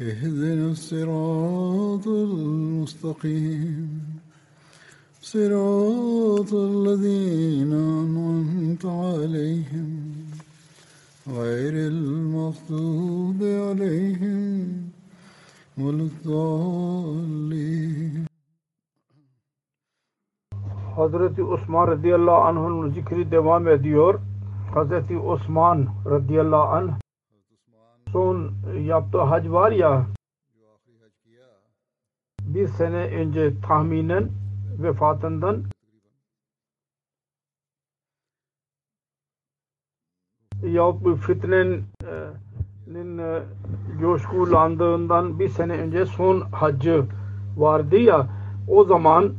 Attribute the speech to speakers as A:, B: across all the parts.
A: اهدنا الصراط المستقيم. صراط الذين أنعمت عليهم. غير المغضوب عليهم ولا الضالين.
B: حضرت عثمان رضي الله عنه ذكر دوام ديور حضرت عثمان رضي الله عنه son yaptığı hac var ya bir sene önce tahminen vefatından yahut bu fitnenin e, coşkulandığından bir sene önce son hacı vardı ya o zaman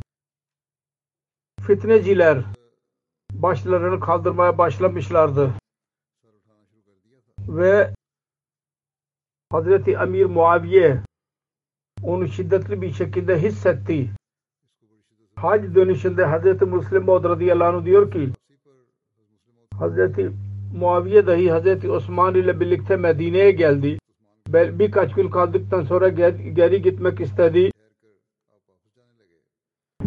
B: fitneciler başlarını kaldırmaya başlamışlardı. Ve Hazreti Emir Muaviye onu şiddetli bir şekilde hissetti. Hac dönüşünde Hazreti Müslim Maud radıyallahu anh diyor ki Hazreti Muaviye dahi Hazreti Osman ile birlikte Medine'ye geldi. Birkaç gün kaldıktan sonra geri gitmek istedi.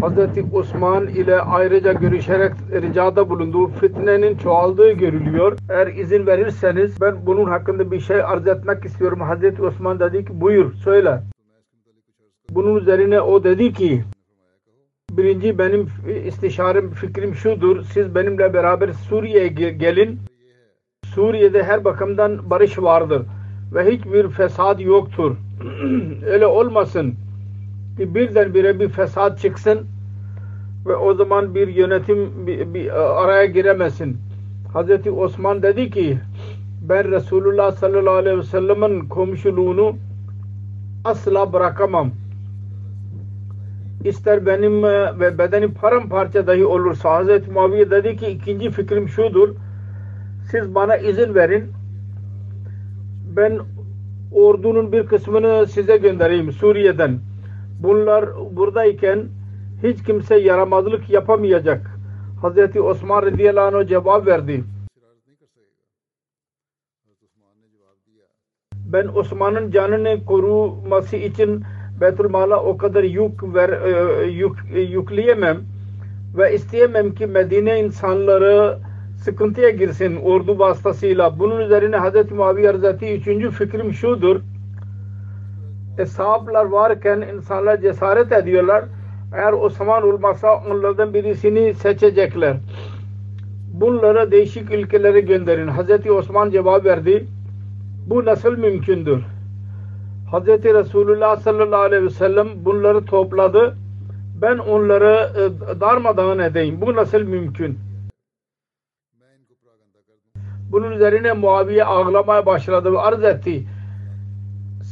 B: Hazreti Osman ile ayrıca görüşerek ricada bulundu. Fitnenin çoğaldığı görülüyor. Eğer izin verirseniz ben bunun hakkında bir şey arz etmek istiyorum. Hazreti Osman dedi ki buyur söyle. Bunun üzerine o dedi ki birinci benim istişarem fikrim şudur. Siz benimle beraber Suriye'ye gelin. Suriye'de her bakımdan barış vardır. Ve hiçbir fesad yoktur. Öyle olmasın ki birdenbire bir fesat çıksın ve o zaman bir yönetim bir, bir araya giremesin. Hazreti Osman dedi ki ben Resulullah sallallahu aleyhi ve sellem'in komşuluğunu asla bırakamam. İster benim ve bedenim paramparça dahi olursa Hazreti Muaviye dedi ki ikinci fikrim şudur. Siz bana izin verin. Ben ordunun bir kısmını size göndereyim Suriye'den bunlar buradayken hiç kimse yaramazlık yapamayacak. Hazreti Osman radıyallahu anh cevap verdi. Ben Osman'ın canını koruması için Beytülmal'a o kadar yük, ver, yük yükleyemem ve isteyemem ki Medine insanları sıkıntıya girsin ordu vasıtasıyla. Bunun üzerine Hazreti Muaviye Hazreti üçüncü fikrim şudur hesaplar varken insanlar cesaret ediyorlar. Eğer Osman olmasa onlardan birisini seçecekler. Bunlara değişik ülkelere gönderin. Hazreti Osman cevap verdi. Bu nasıl mümkündür? Hazreti Resulullah sallallahu aleyhi ve sellem bunları topladı. Ben onları darmadağın edeyim. Bu nasıl mümkün? Bunun üzerine Muaviye ağlamaya başladı ve arz etti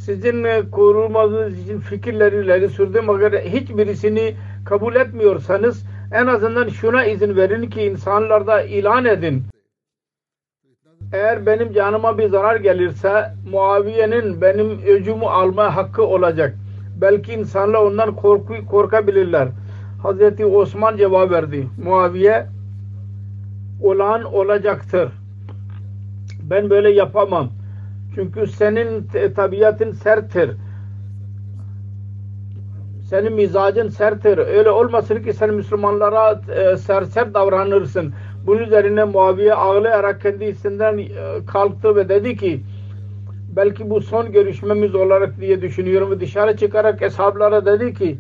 B: sizin korunmanız için fikirleri ileri sürdüm. Eğer hiçbirisini kabul etmiyorsanız en azından şuna izin verin ki insanlarda ilan edin. Eğer benim canıma bir zarar gelirse Muaviye'nin benim öcümü alma hakkı olacak. Belki insanlar ondan korku, korkabilirler. Hazreti Osman cevap verdi. Muaviye olan olacaktır. Ben böyle yapamam. Çünkü senin tabiatın serttir. Senin mizacın serttir. Öyle olmasın ki sen Müslümanlara e, sersert davranırsın. Bunun üzerine Muaviye ağlayarak kendisinden e, kalktı ve dedi ki belki bu son görüşmemiz olarak diye düşünüyorum ve dışarı çıkarak eshablara dedi ki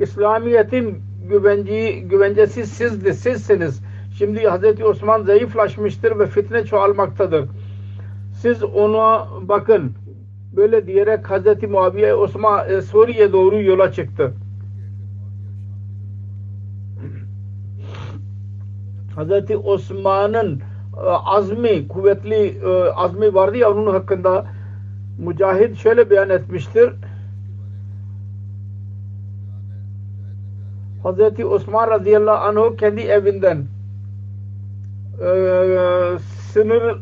B: İslamiyet'in güvenci, güvencesi sizdi, sizsiniz. Şimdi Hz. Osman zayıflaşmıştır ve fitne çoğalmaktadır. Siz ona bakın. Böyle diyerek Hz. Muaviye Osman e, Suriye doğru yola çıktı. Hz. Osman'ın e, azmi, kuvvetli e, azmi vardı ya onun hakkında Mücahit şöyle beyan etmiştir. Hz. Osman radıyallahu anh kendi evinden sınır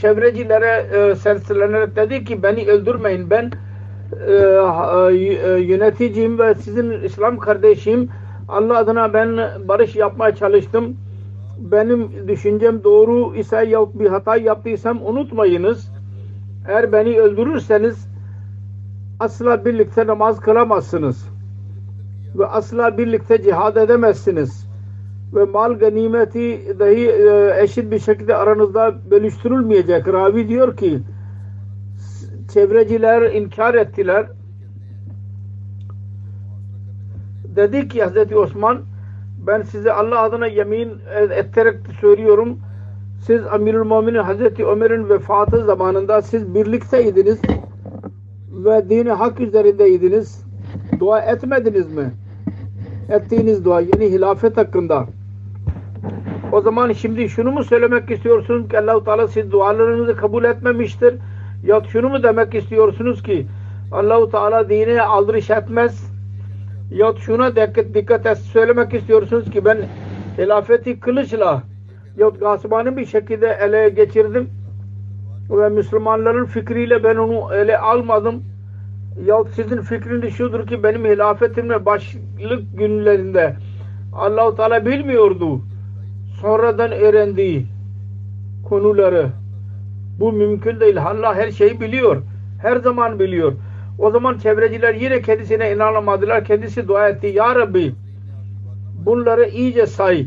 B: çevrecilere e, seslenerek dedi ki beni öldürmeyin. Ben e, e, yöneticiyim ve sizin İslam kardeşim Allah adına ben barış yapmaya çalıştım. Benim düşüncem doğru ise ya bir hata yaptıysam unutmayınız. Eğer beni öldürürseniz asla birlikte namaz kılamazsınız ve asla birlikte cihad edemezsiniz ve mal ganimeti dahi e, eşit bir şekilde aranızda bölüştürülmeyecek. Ravi diyor ki çevreciler inkar ettiler. Dedi ki Hz. Osman ben size Allah adına yemin etterek söylüyorum siz Amirül Muminin Hz. Ömer'in vefatı zamanında siz birlikteydiniz ve dini hak üzerindeydiniz. Dua etmediniz mi? Ettiğiniz dua yeni hilafet hakkında. O zaman şimdi şunu mu söylemek istiyorsunuz ki Allah-u Teala siz dualarınızı kabul etmemiştir? Ya şunu mu demek istiyorsunuz ki Allah-u Teala dine aldırış etmez? Ya şuna dikkat, dikkat et söylemek istiyorsunuz ki ben hilafeti kılıçla ya gasıbani bir şekilde ele geçirdim ve Müslümanların fikriyle ben onu ele almadım. Ya sizin fikriniz şudur ki benim hilafetimle başlık günlerinde Allah-u Teala bilmiyordu sonradan öğrendiği konuları bu mümkün değil. Allah her şeyi biliyor. Her zaman biliyor. O zaman çevreciler yine kendisine inanamadılar. Kendisi dua etti. Ya Rabbi bunları iyice say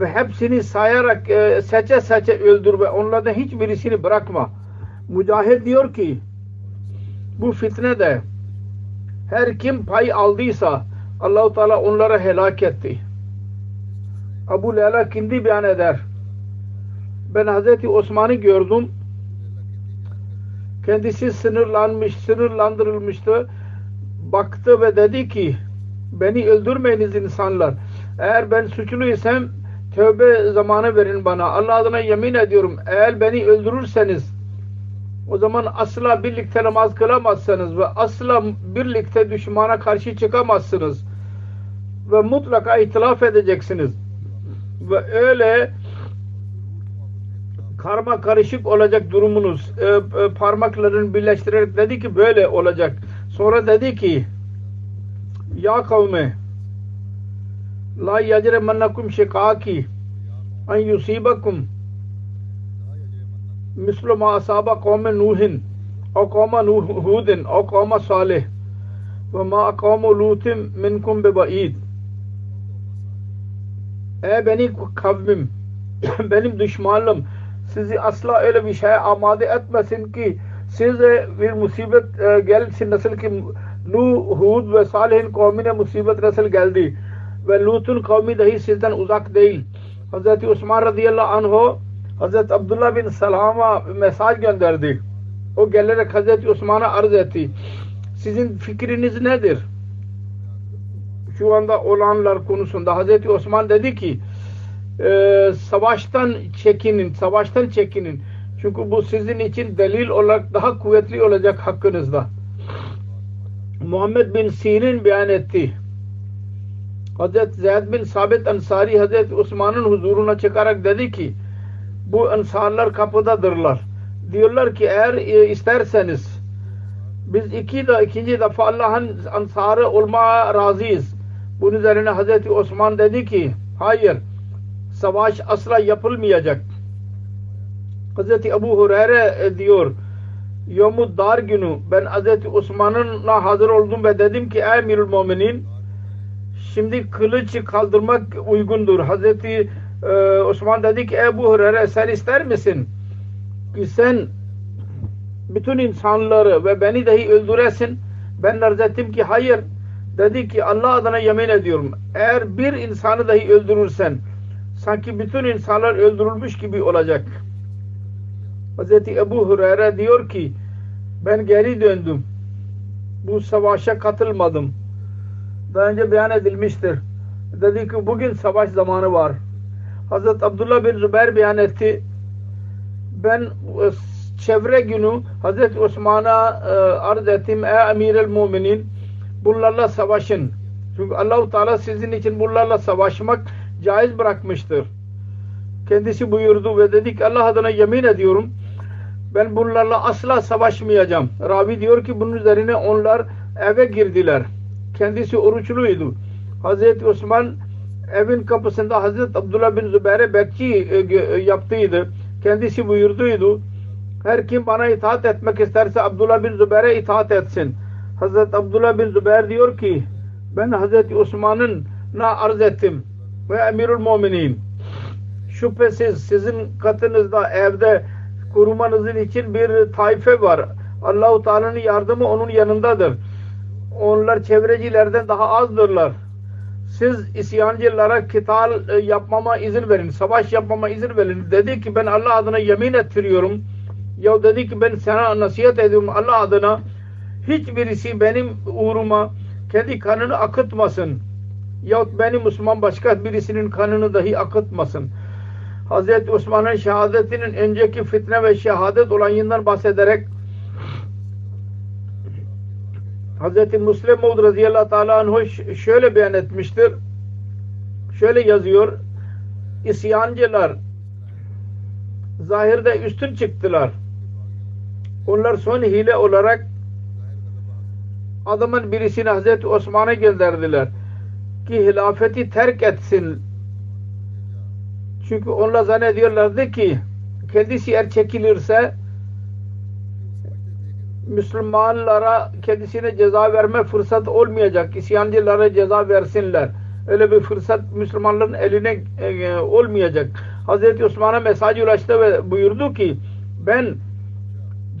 B: ve hepsini sayarak seçe seçe öldür ve onlardan hiçbirisini bırakma. Mücahit diyor ki bu fitne de her kim pay aldıysa Allahu Teala onlara helak etti. Abu Leyla kendi beyan eder. Ben Hazreti Osman'ı gördüm. Kendisi sınırlanmış, sınırlandırılmıştı. Baktı ve dedi ki beni öldürmeyiniz insanlar. Eğer ben suçluysam tövbe zamanı verin bana. Allah adına yemin ediyorum. Eğer beni öldürürseniz o zaman asla birlikte namaz kılamazsınız ve asla birlikte düşmana karşı çıkamazsınız. Ve mutlaka itilaf edeceksiniz ve öyle karma karışık olacak durumunuz. E, e, parmaklarını birleştirerek dedi ki böyle olacak. Sonra dedi ki ya kavme la yacremannakum şikaki en yusibakum mislu ma asaba kavme nuhin o kavme hudin o kavme salih. Ve ma kavme lutim minkum bebaid Ey beni kavmim, benim düşmanım sizi asla öyle bir şeye amade etmesin ki size bir musibet e, gelsin nasıl ki Nuh, Hud ve Salih'in kavmine musibet nasıl geldi ve Lut'un kavmi dahi sizden uzak değil. Hz. Osman radıyallahu anh'u Hz. Abdullah bin Salam'a mesaj gönderdi. O gelerek Hz. Osman'a arz etti. Sizin fikriniz nedir? Şu anda olanlar konusunda Hazreti Osman dedi ki e, savaştan çekinin, savaştan çekinin. Çünkü bu sizin için delil olarak daha kuvvetli olacak hakkınızda. Muhammed bin Sirin beyan etti. Hazreti Zeyd bin Sabit Ansari Hazreti Osman'ın huzuruna çıkarak dedi ki bu ensarlar kapıdadırlar. Diyorlar ki eğer e, isterseniz biz iki de, ikinci defa Allah'ın ansarı olmaya razıyız. Bunun üzerine Hazreti Osman dedi ki hayır savaş asla yapılmayacak. Hazreti Ebu Hureyre e, diyor Yomud Dar günü ben Hazreti Osman'ınla hazır oldum ve dedim ki Emirül Muminin şimdi kılıç kaldırmak uygundur. Hazreti e, Osman dedi ki Ebu Hureyre sen ister misin ki sen bütün insanları ve beni dahi öldüresin. Ben arz ettim ki hayır. Dedi ki Allah adına yemin ediyorum. Eğer bir insanı dahi öldürürsen sanki bütün insanlar öldürülmüş gibi olacak. Hz. Ebu Hureyre diyor ki ben geri döndüm. Bu savaşa katılmadım. Daha önce beyan edilmiştir. Dedi ki bugün savaş zamanı var. Hz. Abdullah bin Zübeyir beyan etti. Ben e, çevre günü Hz. Osman'a e, arz ettim. Ey emir el muminin bunlarla savaşın. Çünkü Allahu Teala sizin için bunlarla savaşmak caiz bırakmıştır. Kendisi buyurdu ve dedik Allah adına yemin ediyorum ben bunlarla asla savaşmayacağım. Ravi diyor ki bunun üzerine onlar eve girdiler. Kendisi oruçluydu. Hazreti Osman evin kapısında Hazreti Abdullah bin Zübeyir'e bekçi e, e, yaptıydı. Kendisi buyurduydu. Her kim bana itaat etmek isterse Abdullah bin Zübeyir'e itaat etsin. Hazreti Abdullah bin Zübeyir diyor ki ben Hazreti Osman'ın na arz ettim ve emirül müminin şüphesiz sizin katınızda evde korumanızın için bir taife var. Allahu Teala'nın yardımı onun yanındadır. Onlar çevrecilerden daha azdırlar. Siz isyancılara kital e, yapmama izin verin. Savaş yapmama izin verin. Dedi ki ben Allah adına yemin ettiriyorum. Ya dedi ki ben sana nasihat ediyorum Allah adına hiçbirisi benim uğruma kendi kanını akıtmasın. Yahut benim Müslüman başka birisinin kanını dahi akıtmasın. Hazreti Osman'ın şehadetinin önceki fitne ve şehadet olayından bahsederek Hazreti Müslim Maud radıyallahu teala anhu şöyle beyan etmiştir. Şöyle yazıyor. İsyancılar zahirde üstün çıktılar. Onlar son hile olarak adamın birisini Hazreti Osman'a gönderdiler ki hilafeti terk etsin çünkü onlar zannediyorlardı ki kendisi eğer çekilirse Müslümanlara kendisine ceza verme fırsat olmayacak. İsyancılara ceza versinler. Öyle bir fırsat Müslümanların eline e, olmayacak. Hazreti Osman'a mesaj ulaştı ve buyurdu ki ben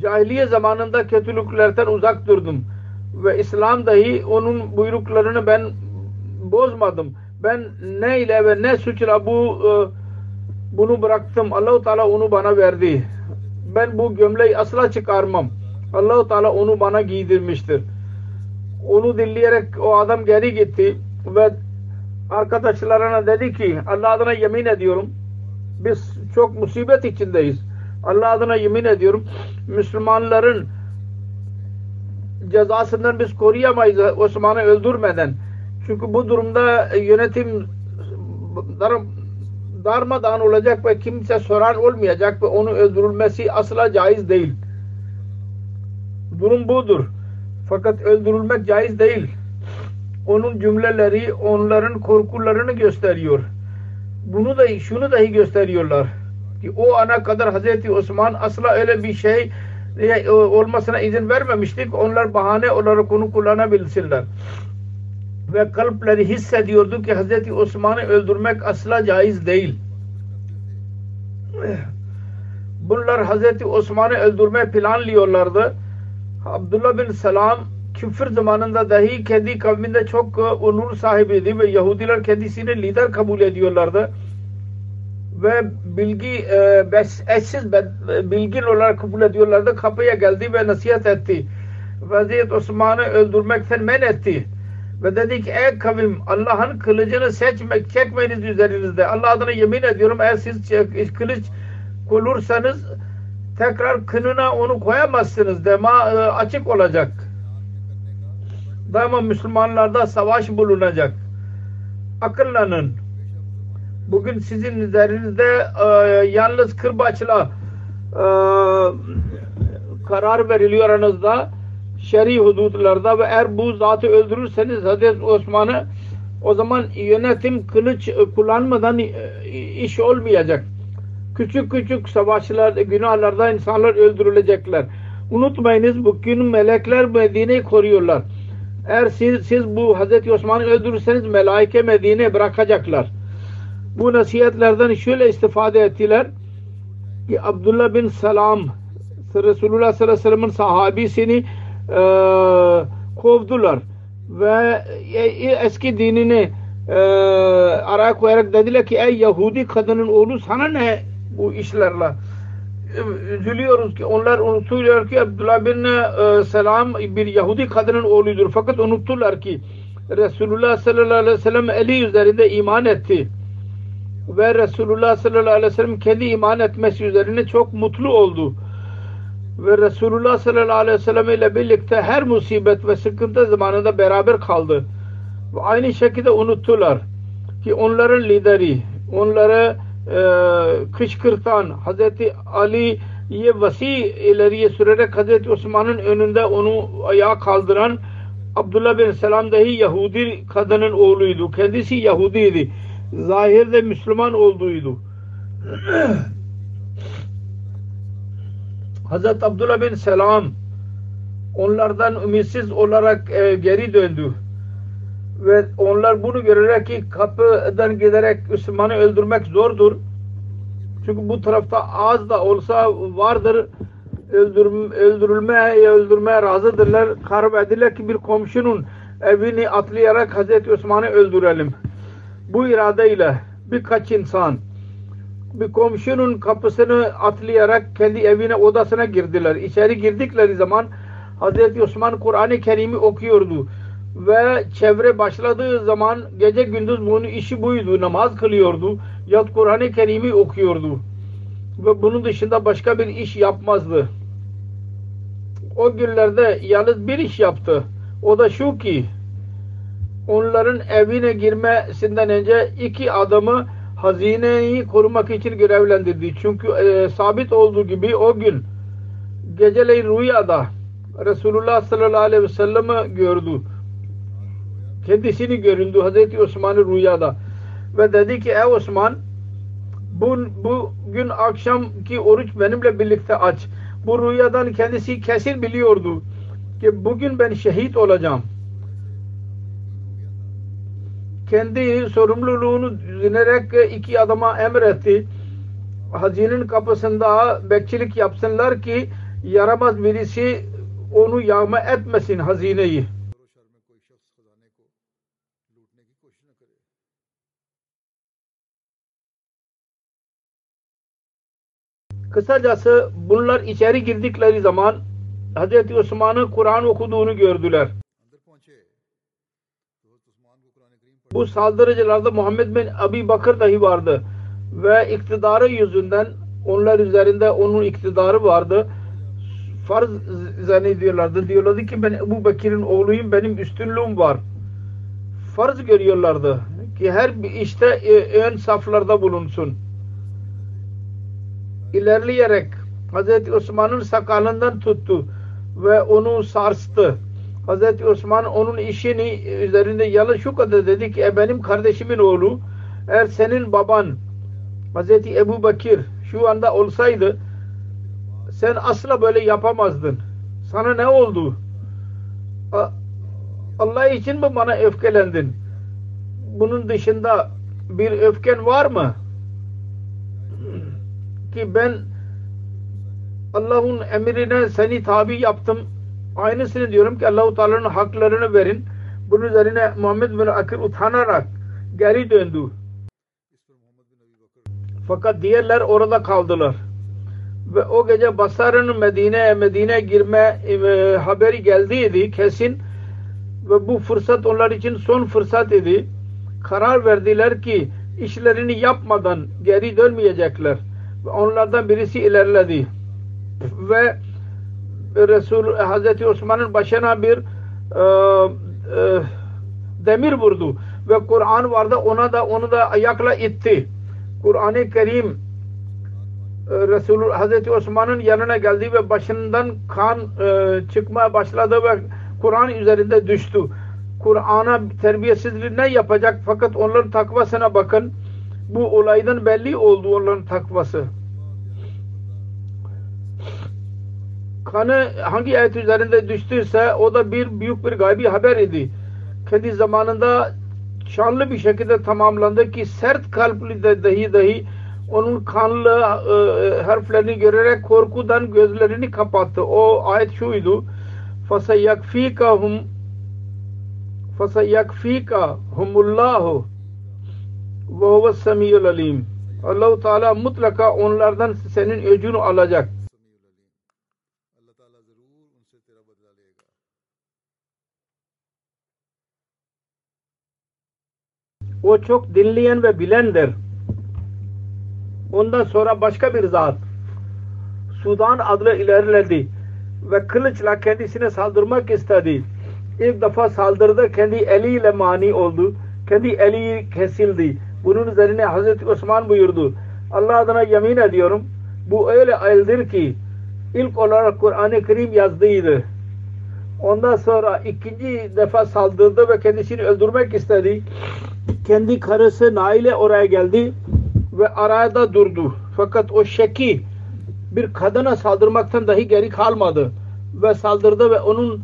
B: cahiliye zamanında kötülüklerden uzak durdum. Ve İslam dahi onun buyruklarını ben bozmadım. Ben ne ile ve ne suçla bu e, bunu bıraktım. Allahu Teala onu bana verdi. Ben bu gömleği asla çıkarmam. Allahu Teala onu bana giydirmiştir. Onu dinleyerek o adam geri gitti ve arkadaşlarına dedi ki Allah adına yemin ediyorum biz çok musibet içindeyiz. Allah adına yemin ediyorum Müslümanların cezasından biz koruyamayız Osman'ı öldürmeden. Çünkü bu durumda yönetim darmadağın olacak ve kimse soran olmayacak ve onu öldürülmesi asla caiz değil. Durum budur. Fakat öldürülmek caiz değil. Onun cümleleri onların korkularını gösteriyor. Bunu da şunu dahi gösteriyorlar ki o ana kadar Hazreti Osman asla öyle bir şey e, olmasına izin vermemiştik. Onlar bahane olarak onu kullanabilsinler. Ve kalpleri hissediyordu ki Hazreti Osman'ı öldürmek asla caiz değil. Bunlar Hazreti Osman'ı öldürme planlıyorlardı. Abdullah bin Selam küfür zamanında dahi kendi kavminde çok e, onur sahibiydi ve Yahudiler kendisini lider kabul ediyorlardı. Ve bilgi e, eşsiz bilgin olarak kabul ediyorlardı. Kapıya geldi ve nasihat etti. Vaziyet Osman'ı öldürmekten men etti. Ve dedi ki ey kavim Allah'ın kılıcını seçmek, çekmeniz üzerinizde. Allah adına yemin ediyorum eğer siz kılıç kulursanız tekrar kınına onu koyamazsınız. Dema e, açık olacak. Daima Müslümanlarda savaş bulunacak. Akıllanın. Bugün sizin üzerinizde e, yalnız kırbaçla e, karar veriliyor aranızda şer'i hudutlarda ve eğer bu zatı öldürürseniz Hazreti Osman'ı o zaman yönetim kılıç kullanmadan iş olmayacak. Küçük küçük savaşlar, günahlarda insanlar öldürülecekler. Unutmayınız bugün melekler Medine'yi koruyorlar. Eğer siz, siz bu Hazreti Osman'ı öldürürseniz melaike Medine'yi bırakacaklar. Bu nasihatlerden şöyle istifade ettiler ki Abdullah bin Salam Resulullah sallallahu aleyhi ve sellem'in sahabisini e, kovdular ve e, e, eski dinini e, araya koyarak dediler ki ey Yahudi kadının oğlu sana ne bu işlerle? Üzülüyoruz ki onlar unutuyorlar ki Abdullah bin e, Selam bir Yahudi kadının oğludur fakat unuttular ki Resulullah sallallahu aleyhi ve sellem eli üzerinde iman etti ve Resulullah sallallahu aleyhi ve sellem kendi iman etmesi üzerine çok mutlu oldu ve Resulullah sallallahu aleyhi ve sellem ile birlikte her musibet ve sıkıntı zamanında beraber kaldı. Ve aynı şekilde unuttular ki onların lideri, onları e, kışkırtan Hazreti Ali'ye vasi ileriye sürerek Hazreti Osman'ın önünde onu ayağa kaldıran Abdullah bin Selam dahi Yahudi kadının oğluydu. Kendisi Yahudiydi. Zahirde Müslüman olduğuydu. Hazreti Abdullah bin Selam onlardan ümitsiz olarak e, geri döndü. Ve onlar bunu görerek ki kapıdan giderek Müslümanı öldürmek zordur. Çünkü bu tarafta az da olsa vardır öldürüm, öldürülmeye öldürmeye razıdırlar. Karar verdiler ki bir komşunun evini atlayarak Hazreti Osman'ı öldürelim. Bu iradeyle birkaç insan bir komşunun kapısını atlayarak kendi evine odasına girdiler. İçeri girdikleri zaman Hazreti Osman Kur'an-ı Kerim'i okuyordu. Ve çevre başladığı zaman gece gündüz bunun işi buydu. Namaz kılıyordu. Ya Kur'an-ı Kerim'i okuyordu. Ve bunun dışında başka bir iş yapmazdı. O günlerde yalnız bir iş yaptı. O da şu ki onların evine girmesinden önce iki adamı hazineyi korumak için görevlendirdi. Çünkü e, sabit olduğu gibi o gün geceleyin rüyada Resulullah sallallahu aleyhi ve sellem'i gördü. Kendisini göründü Hazreti Osman'ı rüyada. Ve dedi ki ey Osman bu, bu gün akşamki oruç benimle birlikte aç. Bu rüyadan kendisi kesin biliyordu ki bugün ben şehit olacağım kendi sorumluluğunu düşünerek iki adama emretti. Hazinin kapısında bekçilik yapsınlar ki yaramaz birisi onu yağma etmesin hazineyi. Kısacası bunlar içeri girdikleri zaman Hz. Osman'ın Kur'an okuduğunu gördüler. Bu saldırıcılarda Muhammed bin Abi Bakır dahi vardı. Ve iktidarı yüzünden onlar üzerinde onun iktidarı vardı. Farz zannediyorlardı. Diyorlardı ki ben Ebu Bekir'in oğluyum benim üstünlüğüm var. Farz görüyorlardı. Ki her bir işte e, ön saflarda bulunsun. İlerleyerek Hz. Osman'ın sakalından tuttu ve onu sarstı Hazreti Osman onun işini üzerinde yalan şu kadar dedi ki e benim kardeşimin oğlu eğer senin baban Hazreti Ebu Bakir şu anda olsaydı sen asla böyle yapamazdın. Sana ne oldu? Allah için mi bana öfkelendin? Bunun dışında bir öfken var mı? Ki ben Allah'ın emrine seni tabi yaptım Aynısını diyorum ki Allahu Teala'nın haklarını verin. Bunun üzerine Muhammed bin Akir utanarak geri döndü. Fakat diğerler orada kaldılar. Ve o gece Basar'ın Medine'ye Medine girme e, haberi geldiydi kesin. Ve bu fırsat onlar için son fırsat idi. Karar verdiler ki işlerini yapmadan geri dönmeyecekler. Ve onlardan birisi ilerledi. Ve Resul Hazreti Osman'ın başına bir e, e, demir vurdu ve Kur'an vardı ona da onu da ayakla itti. Kur'an-ı Kerim e, Resul Hazreti Osman'ın yanına geldi ve başından kan e, çıkmaya başladı ve Kur'an üzerinde düştü. Kur'an'a terbiyesizliği ne yapacak fakat onların takvasına bakın. Bu olaydan belli oldu onların takvası. kanı hangi ayet üzerinde düştüyse o da bir büyük bir gaybi haber idi. Kendi zamanında şanlı bir şekilde tamamlandı ki sert kalpli de dahi dahi onun kanlı e, harflerini görerek korkudan gözlerini kapattı. O ayet şuydu. فَسَيَكْفِيكَهُمْ فَسَيَكْفِيكَهُمُ ve huve semiyul alim. Allahu Teala mutlaka onlardan senin öcünü alacak. O çok dinleyen ve bilendir. Ondan sonra başka bir zat Sudan adlı ilerledi ve kılıçla kendisine saldırmak istedi. İlk defa saldırdı kendi eliyle mani oldu. Kendi eli kesildi. Bunun üzerine Hazreti Osman buyurdu. Allah adına yemin ediyorum bu öyle eldir ki ilk olarak Kur'an-ı Kerim yazdıydı. Ondan sonra ikinci defa saldırdı ve kendisini öldürmek istedi. Kendi karısı Naile oraya geldi ve arada durdu. Fakat o şeki bir kadına saldırmaktan dahi geri kalmadı ve saldırdı ve onun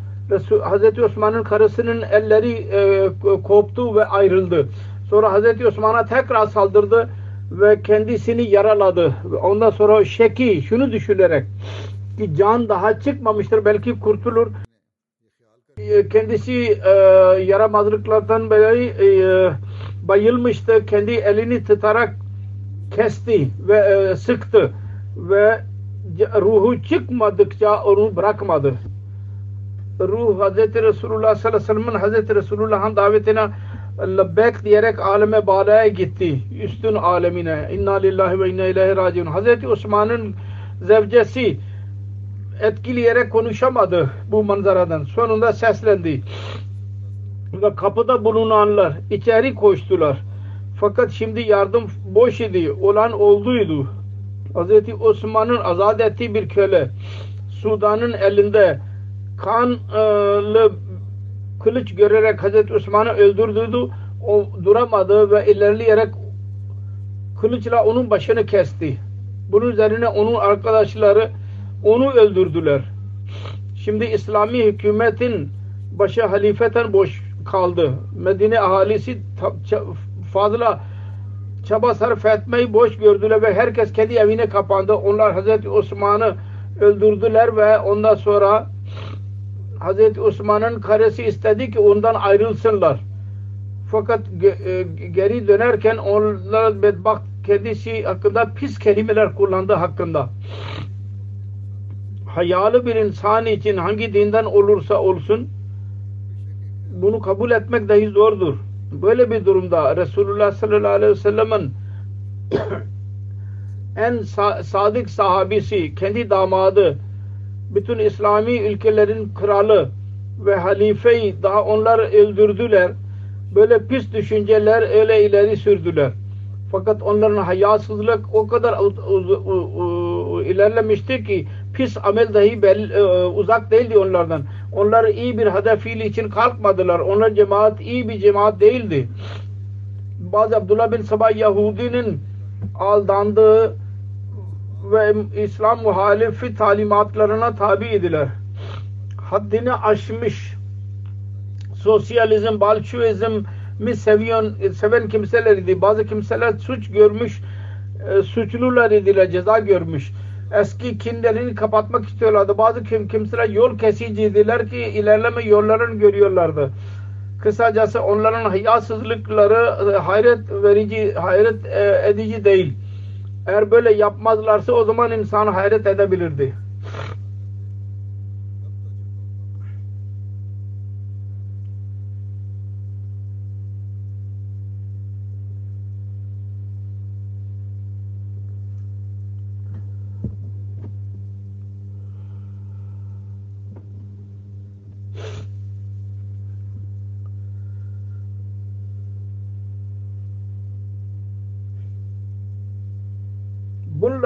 B: Hazreti Osman'ın karısının elleri e, koptu ve ayrıldı. Sonra Hazreti Osman'a tekrar saldırdı ve kendisini yaraladı. Ondan sonra şeki şunu düşünerek ki can daha çıkmamıştır belki kurtulur. E, kendisi e, yaramazlıklardan dolayı e, bayılmıştı. Kendi elini tutarak kesti ve e, sıktı ve ruhu çıkmadıkça onu bırakmadı. Ruh Hz. Resulullah sallallahu aleyhi ve sellem'in Hz. Resulullah'ın davetine lebbek diyerek aleme balaya gitti. Üstün alemine. İnna lillahi ve inna ileyhi raciun. Hz. Osman'ın zevcesi etkileyerek konuşamadı bu manzaradan. Sonunda seslendi. Ve kapıda bulunanlar içeri koştular. Fakat şimdi yardım boş idi. Olan olduydu. Hz. Osman'ın azat ettiği bir köle Sudan'ın elinde kanlı kılıç görerek Hz. Osman'ı öldürdüydü. O duramadı ve ilerleyerek kılıçla onun başını kesti. Bunun üzerine onun arkadaşları onu öldürdüler. Şimdi İslami hükümetin başı halifeten boş kaldı. Medine ahalisi fazla çaba sarf etmeyi boş gördüler ve herkes kendi evine kapandı. Onlar Hazreti Osman'ı öldürdüler ve ondan sonra Hazreti Osman'ın karısı istedi ki ondan ayrılsınlar. Fakat e, geri dönerken onlar bedbaht kedisi hakkında pis kelimeler kullandı hakkında. Hayalı bir insan için hangi dinden olursa olsun bunu kabul etmek dahi zordur. Böyle bir durumda Resulullah sallallahu aleyhi ve sellem'in en sadık sahabisi, kendi damadı, bütün İslami ülkelerin kralı ve halifeyi daha onlar öldürdüler. Böyle pis düşünceler öyle ileri sürdüler. Fakat onların hayasızlık o kadar ilerlemişti ki pis amel dahi bel, e, uzak değildi onlardan. Onlar iyi bir hedefiyle için kalkmadılar. Onlar cemaat iyi bir cemaat değildi. Bazı Abdullah bin Sabah Yahudi'nin aldandığı ve İslam muhalifi talimatlarına tabi idiler. Haddini aşmış sosyalizm, balçuvizm mi seviyon, seven kimseler idi. Bazı kimseler suç görmüş, e, suçlular idiler, ceza görmüş. Eski kinlerini kapatmak istiyorlardı. Bazı kim, kimseler yol kesiciydiler ki ilerleme yollarını görüyorlardı. Kısacası onların hayasızlıkları e, hayret verici, hayret e, edici değil. Eğer böyle yapmazlarsa o zaman insan hayret edebilirdi.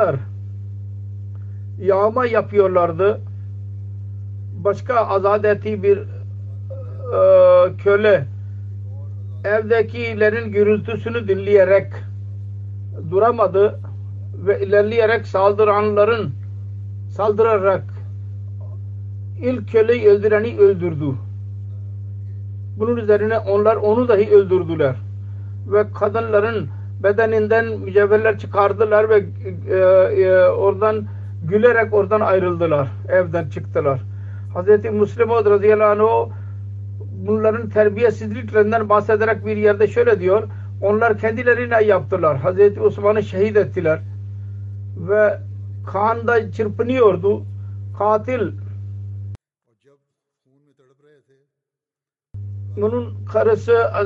B: Bunlar yağma yapıyorlardı. Başka azat ettiği bir e, köle evdekilerin gürültüsünü dinleyerek duramadı ve ilerleyerek saldıranların saldırarak ilk köleyi öldüreni öldürdü. Bunun üzerine onlar onu dahi öldürdüler. Ve kadınların bedeninden mücevherler çıkardılar ve e, e, oradan gülerek oradan ayrıldılar. Evden çıktılar. Hz. Müslim radıyallahu anh bunların terbiyesizliklerinden bahsederek bir yerde şöyle diyor. Onlar kendilerine yaptılar. Hz. Osman'ı şehit ettiler. Ve Kaan da çırpınıyordu. Katil bunun karısı e,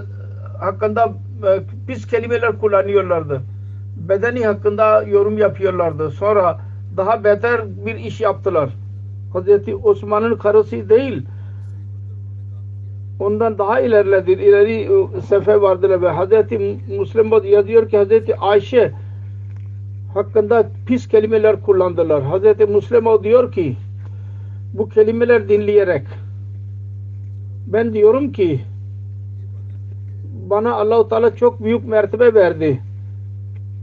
B: hakkında pis kelimeler kullanıyorlardı. Bedeni hakkında yorum yapıyorlardı. Sonra daha beter bir iş yaptılar. Hazreti Osman'ın karısı değil ondan daha ilerledi. İleri e, sefer vardır ve Hazreti Müslim yazıyor ki Hazreti Ayşe hakkında pis kelimeler kullandılar. Hazreti Müslim diyor ki bu kelimeler dinleyerek ben diyorum ki bana Allahu Teala çok büyük mertebe verdi.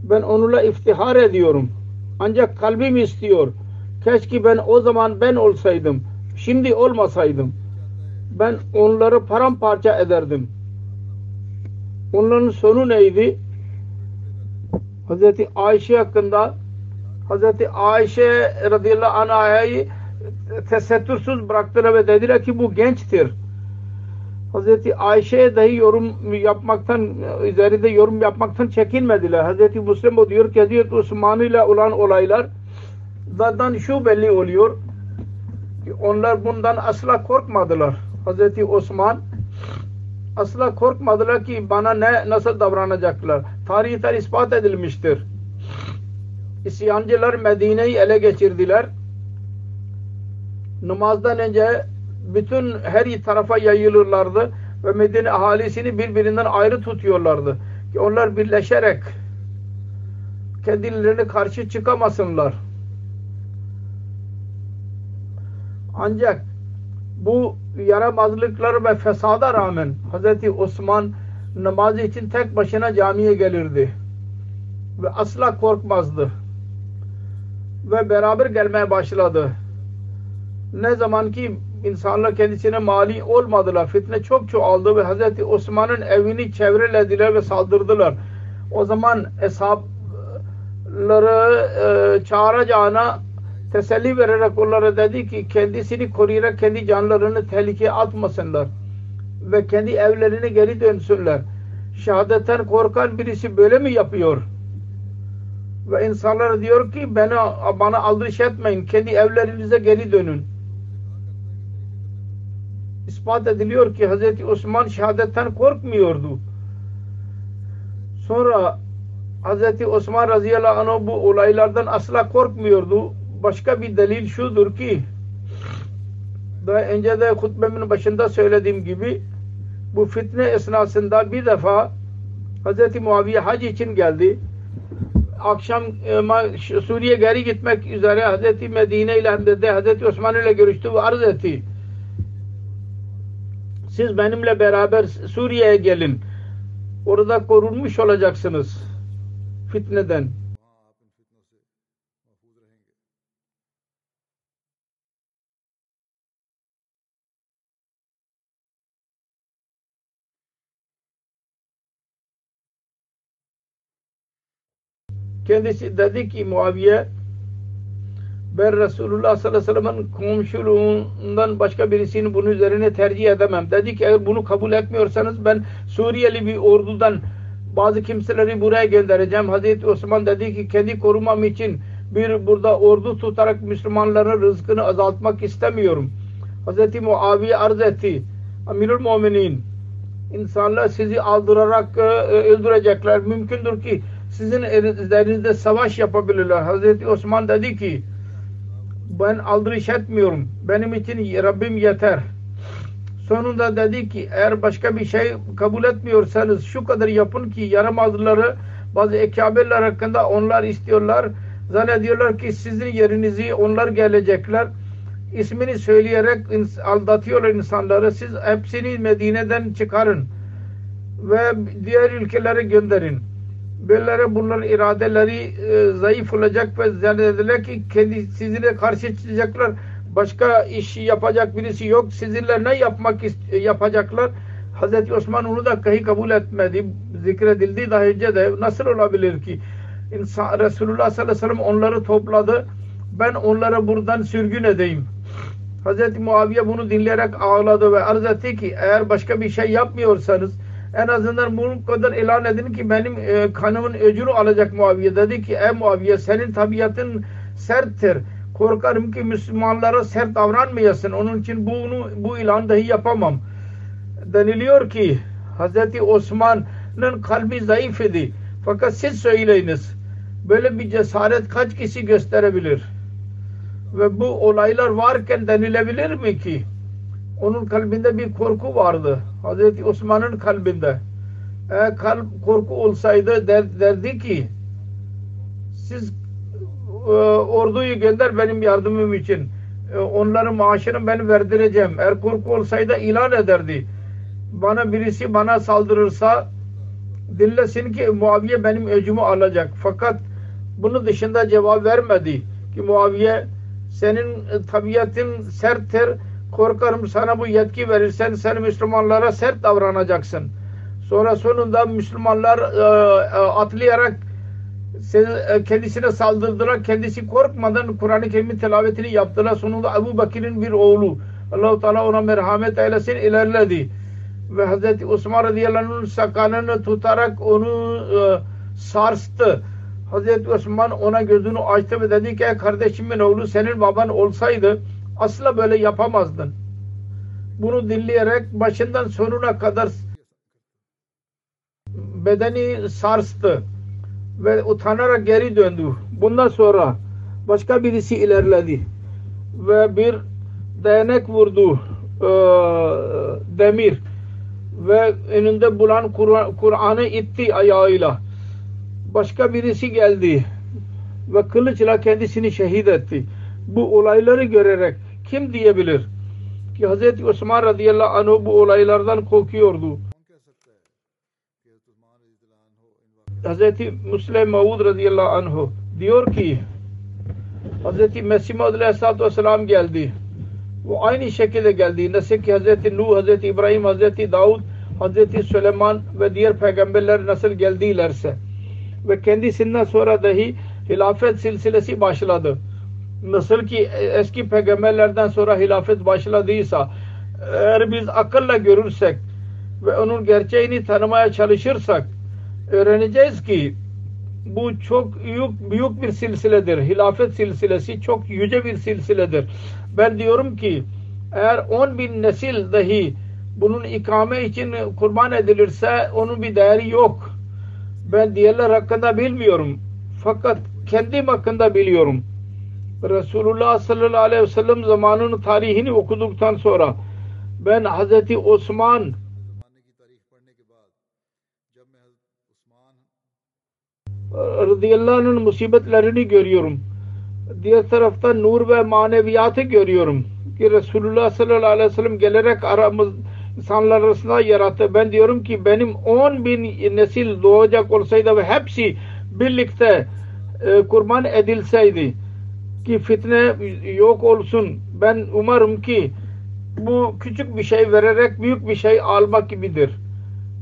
B: Ben onunla iftihar ediyorum. Ancak kalbim istiyor. Keşke ben o zaman ben olsaydım. Şimdi olmasaydım. Ben onları paramparça ederdim. Onların sonu neydi? Hazreti Ayşe hakkında Hazreti Ayşe radıyallahu anh'ı tesettürsüz bıraktılar ve dediler ki bu gençtir. Hazreti Ayşe'ye dahi yorum yapmaktan üzerinde yorum yapmaktan çekinmediler. Hazreti Müslim o diyor ki Hazreti Osman ile olan olaylar zaten şu belli oluyor ki onlar bundan asla korkmadılar. Hazreti Osman asla korkmadılar ki bana ne nasıl davranacaklar. Tarihten ispat edilmiştir. İsyancılar Medine'yi ele geçirdiler. Namazdan önce bütün her tarafa yayılırlardı ve Medine ahalisini birbirinden ayrı tutuyorlardı. Ki onlar birleşerek kendilerine karşı çıkamasınlar. Ancak bu yaramazlıklar ve fesada rağmen Hz. Osman namazı için tek başına camiye gelirdi. Ve asla korkmazdı. Ve beraber gelmeye başladı. Ne zaman ki insanlar kendisine mali olmadılar. Fitne çok çoğaldı ve Hz. Osman'ın evini çevrelediler ve saldırdılar. O zaman hesapları e, çağıracağına teselli vererek onlara dedi ki kendisini koruyarak kendi canlarını tehlikeye atmasınlar ve kendi evlerine geri dönsünler. Şehadetten korkan birisi böyle mi yapıyor? Ve insanlar diyor ki bana, bana aldırış etmeyin. Kendi evlerinize geri dönün. İspat ediliyor ki Hz. Osman şehadetten korkmuyordu. Sonra Hz. Osman radıyallahu anh bu olaylardan asla korkmuyordu başka bir delil şudur ki daha önce de hutbemin başında söylediğim gibi bu fitne esnasında bir defa Hz. Muaviye hac için geldi. Akşam e, Suriye geri gitmek üzere Hz. Medine ile Hz. Osman ile görüştü ve arz etti. Siz benimle beraber Suriye'ye gelin. Orada korunmuş olacaksınız fitneden. kendisi dedi ki Muaviye ben Resulullah sallallahu aleyhi ve sellem'in komşuluğundan başka birisini bunun üzerine tercih edemem. Dedi ki eğer bunu kabul etmiyorsanız ben Suriyeli bir ordudan bazı kimseleri buraya göndereceğim. Hazreti Osman dedi ki kendi korumam için bir burada ordu tutarak Müslümanların rızkını azaltmak istemiyorum. Hazreti Muaviye arz etti. Amirul Muminin insanlar sizi aldırarak e, öldürecekler. Mümkündür ki sizin üzerinizde savaş yapabilirler. Hazreti Osman dedi ki ben aldırış etmiyorum. Benim için Rabbim yeter. Sonunda dedi ki eğer başka bir şey kabul etmiyorsanız şu kadar yapın ki yaramazları bazı ekaberler hakkında onlar istiyorlar. Zannediyorlar ki sizin yerinizi onlar gelecekler. İsmini söyleyerek aldatıyorlar insanları. Siz hepsini Medine'den çıkarın ve diğer ülkelere gönderin böylere bunların iradeleri e, zayıf olacak ve zannediler ki kendi sizinle karşı çıkacaklar. Başka iş yapacak birisi yok. Sizinle ne yapmak yapacaklar? Hazreti Osman onu da kahi kabul etmedi. Zikredildi daha önce de nasıl olabilir ki? İnsan, Resulullah sallallahu aleyhi ve sellem onları topladı. Ben onları buradan sürgün edeyim. Hazreti Muaviye bunu dinleyerek ağladı ve arz etti ki eğer başka bir şey yapmıyorsanız en azından bunu kadar ilan edin ki benim e, kanımın öcünü alacak Muaviye. Dedi ki ey Muaviye senin tabiatın serttir. Korkarım ki Müslümanlara sert davranmayasın. Onun için bunu bu ilan dahi yapamam. Deniliyor ki Hazreti Osman'ın kalbi zayıf idi. Fakat siz söyleyiniz. Böyle bir cesaret kaç kişi gösterebilir? Ve bu olaylar varken denilebilir mi ki? Onun kalbinde bir korku vardı. Hazreti Osman'ın kalbinde. Eğer kalp korku olsaydı der, derdi ki siz e, orduyu gönder benim yardımım için. E, onların maaşını ben verdireceğim. Eğer korku olsaydı ilan ederdi. Bana birisi bana saldırırsa dinlesin ki Muaviye benim öcümü alacak. Fakat bunu dışında cevap vermedi. Ki Muaviye senin tabiatın serttir. Korkarım sana bu yetki verirsen sen Müslümanlara sert davranacaksın. Sonra sonunda Müslümanlar e, e, atlayarak e, kendisine saldırdılar. Kendisi korkmadan Kur'an-ı Kerim'in tilavetini yaptılar. Sonunda Ebu Bakir'in bir oğlu Allah-u Teala ona merhamet eylesin ilerledi. Ve Hazreti Osman radıyallahu anh'ın sakalını tutarak onu e, sarstı. Hazreti Osman ona gözünü açtı ve dedi ki kardeşimin oğlu senin baban olsaydı asla böyle yapamazdın. Bunu dinleyerek başından sonuna kadar bedeni sarstı ve utanarak geri döndü. Bundan sonra başka birisi ilerledi ve bir değnek vurdu e, demir ve önünde bulan Kur'an'ı itti ayağıyla. Başka birisi geldi ve kılıçla kendisini şehit etti. Bu olayları görerek kim diyebilir ki Hz. Osman radıyallahu anh bu olaylardan korkuyordu. Hz. Müslim Mevud radıyallahu anh diyor ki Hz. Mesih Maud aleyhissalatü vesselam geldi. Bu aynı şekilde geldi. Nasıl ki Hz. Nuh, Hz. İbrahim, Hz. Davud, Hz. Süleyman ve diğer peygamberler nasıl geldilerse ve kendisinden sonra dahi hilafet silsilesi başladı. Nasıl ki eski peygamberlerden sonra hilafet başladıysa eğer biz akılla görürsek ve onun gerçeğini tanımaya çalışırsak öğreneceğiz ki bu çok büyük, büyük bir silsiledir. Hilafet silsilesi çok yüce bir silsiledir. Ben diyorum ki eğer 10 bin nesil dahi bunun ikame için kurban edilirse onun bir değeri yok. Ben diğerler hakkında bilmiyorum. Fakat kendim hakkında biliyorum. Resulullah sallallahu aleyhi ve sellem zamanının tarihini okuduktan sonra ben Hazreti Osman radıyallahu anh'ın musibetlerini görüyorum. Diğer taraftan nur ve maneviyatı görüyorum. Ki Resulullah sallallahu aleyhi ve sellem gelerek aramız insanlar arasında yarattı. Ben diyorum ki benim 10 bin nesil doğacak olsaydı ve hepsi birlikte e, kurban edilseydi ki fitne yok olsun. Ben umarım ki bu küçük bir şey vererek büyük bir şey almak gibidir.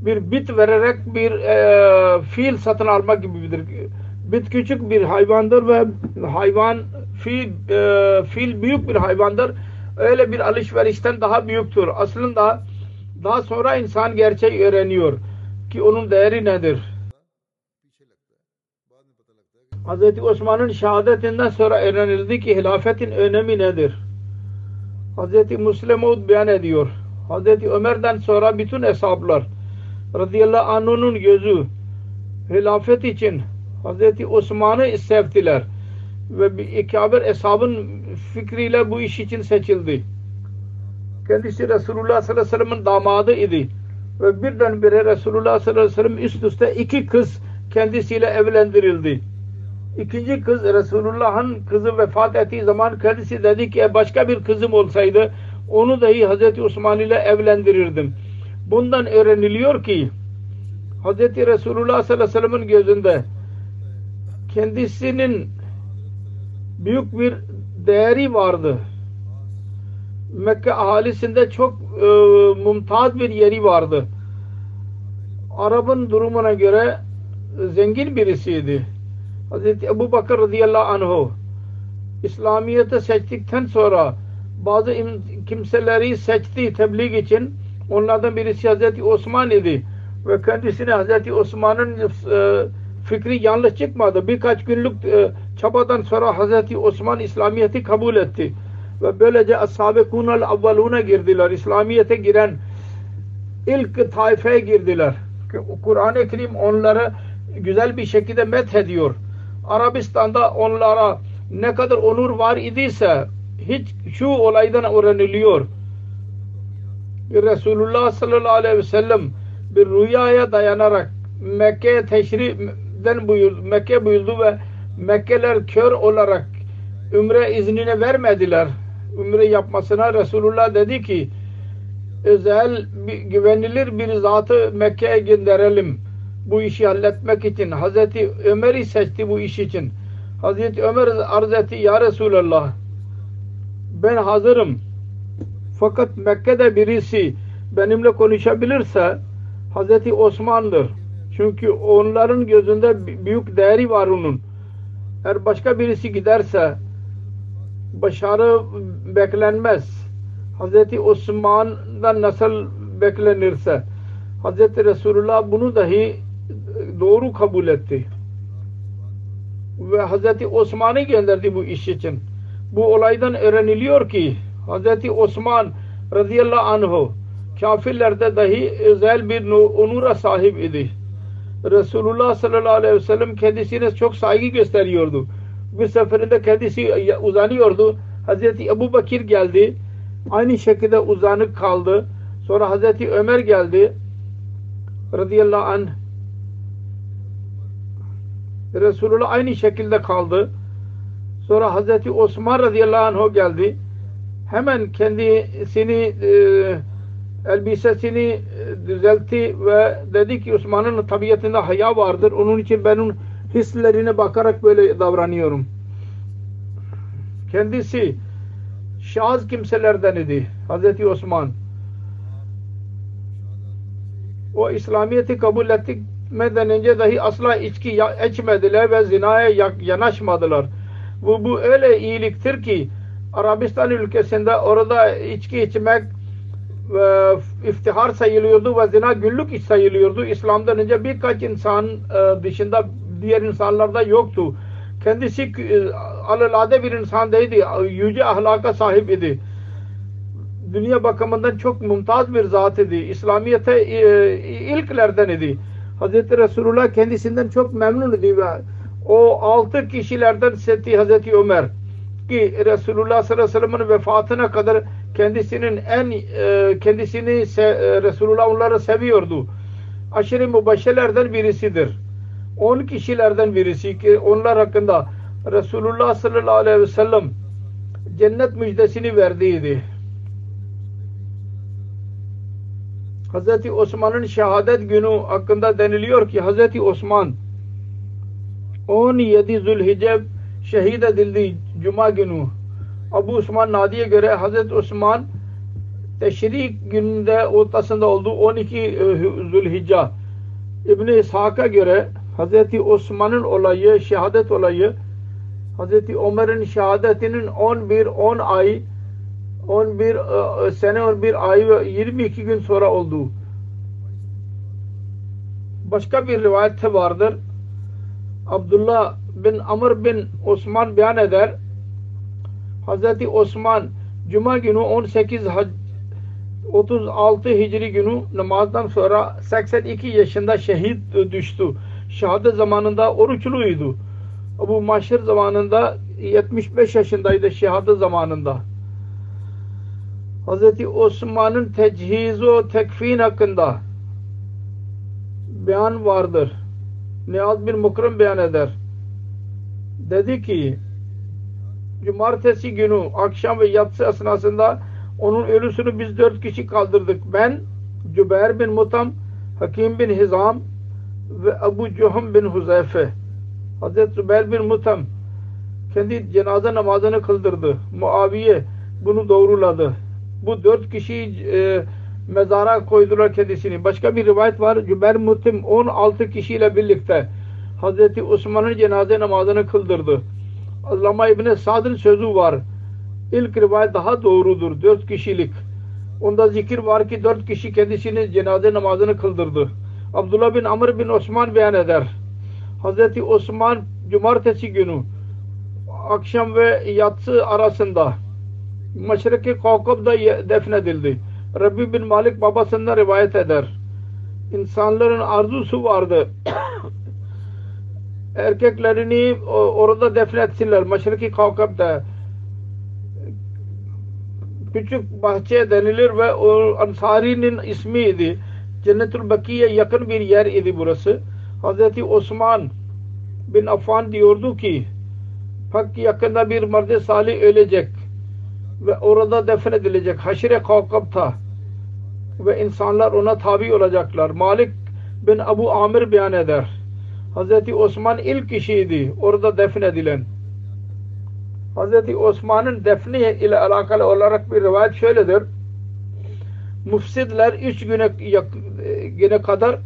B: Bir bit vererek bir e, fil satın almak gibidir. Bit küçük bir hayvandır ve hayvan fil, e, fil büyük bir hayvandır. Öyle bir alışverişten daha büyüktür. Aslında daha sonra insan gerçeği öğreniyor ki onun değeri nedir? Hz. Osman'ın şehadetinden sonra öğrenildi ki hilafetin önemi nedir? Hz. Müslim beyan ediyor. Hz. Ömer'den sonra bütün hesaplar radıyallahu anh'ın gözü hilafet için Hz. Osman'ı sevdiler ve İkaber eshabın fikriyle bu iş için seçildi. Kendisi Resulullah sallallahu aleyhi ve sellem'in damadı idi. Ve birdenbire Resulullah sallallahu aleyhi ve sellem üst üste iki kız kendisiyle evlendirildi. İkinci kız Resulullah'ın kızı vefat ettiği zaman kendisi dedi ki başka bir kızım olsaydı onu dahi Hazreti Osman ile evlendirirdim. Bundan öğreniliyor ki Hazreti Resulullah sallallahu aleyhi ve sellem'in gözünde kendisinin büyük bir değeri vardı Mekke ahalisinde çok e, mumtaz bir yeri vardı. Arap'ın durumuna göre zengin birisiydi. Hazreti Ebu Bakır radıyallahu anhu İslamiyet'e seçtikten sonra bazı kimseleri seçti tebliğ için. Onlardan birisi Hazreti Osman idi. Ve kendisine Hazreti Osman'ın e, fikri yanlış çıkmadı. Birkaç günlük e, çabadan sonra Hazreti Osman İslamiyet'i kabul etti. Ve böylece Ashab-ı Kunal avvaluna girdiler. İslamiyet'e giren ilk taifeye girdiler. Kur'an-ı Kerim onları güzel bir şekilde met ediyor. Arabistan'da onlara ne kadar onur var idiyse hiç şu olaydan öğreniliyor. Resulullah sallallahu aleyhi ve sellem bir rüyaya dayanarak Mekke teşrifden buyurdu, Mekke buyurdu ve Mekkeler kör olarak ümre iznini vermediler. Ümre yapmasına Resulullah dedi ki özel güvenilir bir zatı Mekke'ye gönderelim bu işi halletmek için. Hazreti Ömer'i seçti bu iş için. Hazreti Ömer arz etti ya Resulallah ben hazırım. Fakat Mekke'de birisi benimle konuşabilirse Hazreti Osman'dır. Çünkü onların gözünde büyük değeri var onun. Eğer başka birisi giderse başarı beklenmez. Hazreti Osman'dan nasıl beklenirse Hazreti Resulullah bunu dahi doğru kabul etti. Ve Hazreti Osman'ı gönderdi bu iş için. Bu olaydan öğreniliyor ki Hazreti Osman radıyallahu anhu kafirlerde dahi özel bir onura sahip idi. Resulullah sallallahu aleyhi ve sellem kendisine çok saygı gösteriyordu. Bir seferinde kendisi uzanıyordu. Hazreti Ebu Bakir geldi. Aynı şekilde uzanık kaldı. Sonra Hazreti Ömer geldi. Radıyallahu anh. Resulullah aynı şekilde kaldı. Sonra Hazreti Osman radıyallahu anh geldi. Hemen kendisini e, elbisesini e, düzeltti ve dedi ki Osman'ın tabiatında haya vardır. Onun için ben onun hislerine bakarak böyle davranıyorum. Kendisi şahız kimselerden idi. Hazreti Osman. O İslamiyet'i kabul etmeden önce dahi asla içki içmediler ve zinaya yanaşmadılar. Bu, bu öyle iyiliktir ki Arabistan ülkesinde orada içki içmek e, iftihar sayılıyordu ve zina güllük iş sayılıyordu. İslam'dan önce birkaç insan e, dışında diğer insanlarda yoktu. Kendisi e, alelade bir insan değildi. Yüce ahlaka sahip idi. Dünya bakımından çok mumtaz bir zat idi. İslamiyete e, ilklerden idi. Hazreti Resulullah kendisinden çok memnun ve o altı kişilerden setti Hazreti Ömer ki Resulullah sallallahu aleyhi ve sellem'in vefatına kadar kendisinin en e, kendisini se, e, Resulullah onları seviyordu. Aşırı mübaşşelerden birisidir. On kişilerden birisi ki onlar hakkında Resulullah sallallahu aleyhi ve sellem cennet müjdesini verdiydi. Hazreti Osman'ın şehadet günü hakkında deniliyor ki Hazreti Osman 17 Zülhicce şehit edildi Cuma günü. Abu Osman Nadi'ye göre Hazreti Osman teşrik gününde ortasında oldu 12 e, Zülhicce. İbn-i İshak'a göre Hazreti Osman'ın olayı, şehadet olayı Hazreti Ömer'in şehadetinin 11 10 ay 11 e, sene 11 ay ve 22 gün sonra oldu. Başka bir rivayette vardır. Abdullah bin Amr bin Osman beyan eder. Hazreti Osman Cuma günü 18 36 Hicri günü namazdan sonra 82 yaşında şehit düştü. Şehadet zamanında oruçluydu. Bu maşır zamanında 75 yaşındaydı şehadet zamanında. Hazreti Osman'ın tecihizu tekfin hakkında beyan vardır. Niyaz bin Mukrim beyan eder. Dedi ki cumartesi günü akşam ve yatsı esnasında onun ölüsünü biz dört kişi kaldırdık. Ben, Cübeyr bin Mutam, Hakim bin Hizam ve Ebu Cuhum bin Huzeyfe. Hazreti Zübeyir bin Mutam kendi cenaze namazını kıldırdı. Muaviye bunu doğruladı. Bu dört kişi e, mezara koydular kendisini. Başka bir rivayet var. Cüber Mutim 16 kişiyle birlikte Hazreti Osman'ın cenaze namazını kıldırdı. Allama İbni Sad'ın sözü var. İlk rivayet daha doğrudur. Dört kişilik. Onda zikir var ki dört kişi kendisini cenaze namazını kıldırdı. Abdullah bin Amr bin Osman beyan eder. Hazreti Osman cumartesi günü akşam ve yatsı arasında Meşriki Kavkab'da defnedildi. Rabbi bin Malik babasından rivayet eder. İnsanların arzusu vardı. Erkeklerini orada defnetsinler. Meşriki Kavkab'da küçük bahçe denilir ve o Ansari'nin ismiydi. Cennetül Bakiye yakın bir yer idi burası. Hazreti Osman bin Affan diyordu ki Hak yakında bir merde salih ölecek ve orada defnedilecek. Haşire Kavkab'ta ve insanlar ona tabi olacaklar. Malik bin Abu Amir beyan eder. Hazreti Osman ilk kişiydi orada defnedilen. Hazreti Osman'ın defni ile alakalı olarak bir rivayet şöyledir. Mufsidler üç güne, güne kadar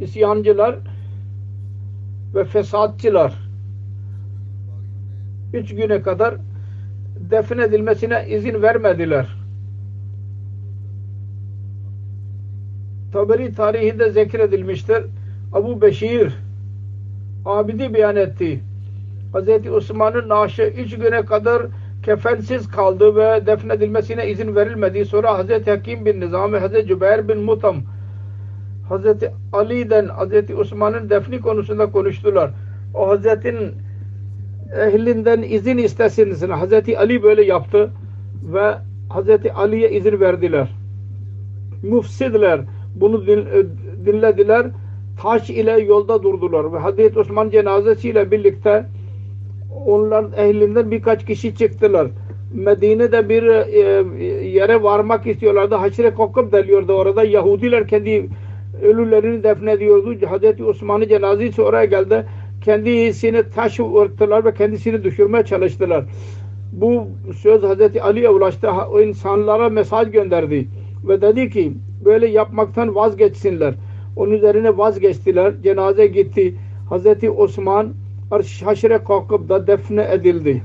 B: isyancılar ve fesatçılar üç güne kadar defnedilmesine izin vermediler. Taberi tarihinde zikredilmiştir. Abu Beşir abidi beyan etti. Hz. Osman'ın naaşı üç güne kadar kefensiz kaldı ve defnedilmesine izin verilmedi. Sonra Hz. Hakim bin Nizam ve Hz. Cübeyr bin Mutam Hz. Ali'den Hz. Osman'ın defni konusunda konuştular. O Hazretin ehlinden izin istesin. Hz. Ali böyle yaptı ve Hz. Ali'ye izin verdiler. Mufsidler bunu dinlediler. Taş ile yolda durdular ve Hz. Osman cenazesiyle birlikte onların ehlinden birkaç kişi çıktılar. Medine'de bir e, yere varmak istiyorlardı. Haşire kokkup deliyordu orada. Yahudiler kendi ölülerini defnediyordu. Hz. Osman'ın cenazesi oraya geldi. Kendisini taş örttüler ve kendisini düşürmeye çalıştılar. Bu söz Hz. Ali'ye ulaştı. O insanlara mesaj gönderdi. Ve dedi ki böyle yapmaktan vazgeçsinler. Onun üzerine vazgeçtiler. Cenaze gitti. Hz. Osman haşre kalkıp defne edildi.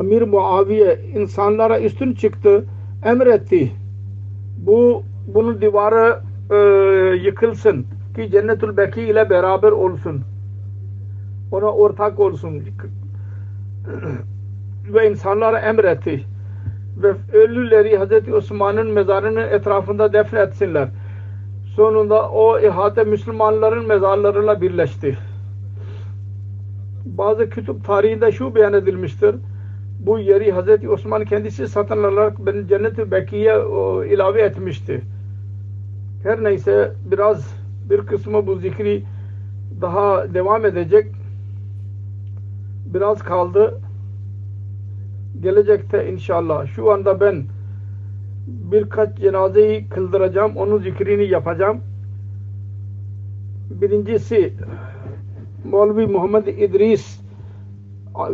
B: Amir Muaviye insanlara üstün çıktı, emretti. Bu bunun divarı e, yıkılsın ki Cennetül Beki ile beraber olsun. Ona ortak olsun. Ve insanlara emretti. Ve ölüleri Hz. Osman'ın mezarının etrafında defnetsinler. Sonunda o ihate Müslümanların mezarlarıyla birleşti bazı kütüp tarihinde şu beyan edilmiştir. Bu yeri Hazreti Osman kendisi satın alarak Cennet-i Beki'ye ilave etmişti. Her neyse biraz bir kısmı bu zikri daha devam edecek. Biraz kaldı. Gelecekte inşallah. Şu anda ben birkaç cenazeyi kıldıracağım. Onun zikrini yapacağım. Birincisi Mevlevi Muhammed İdris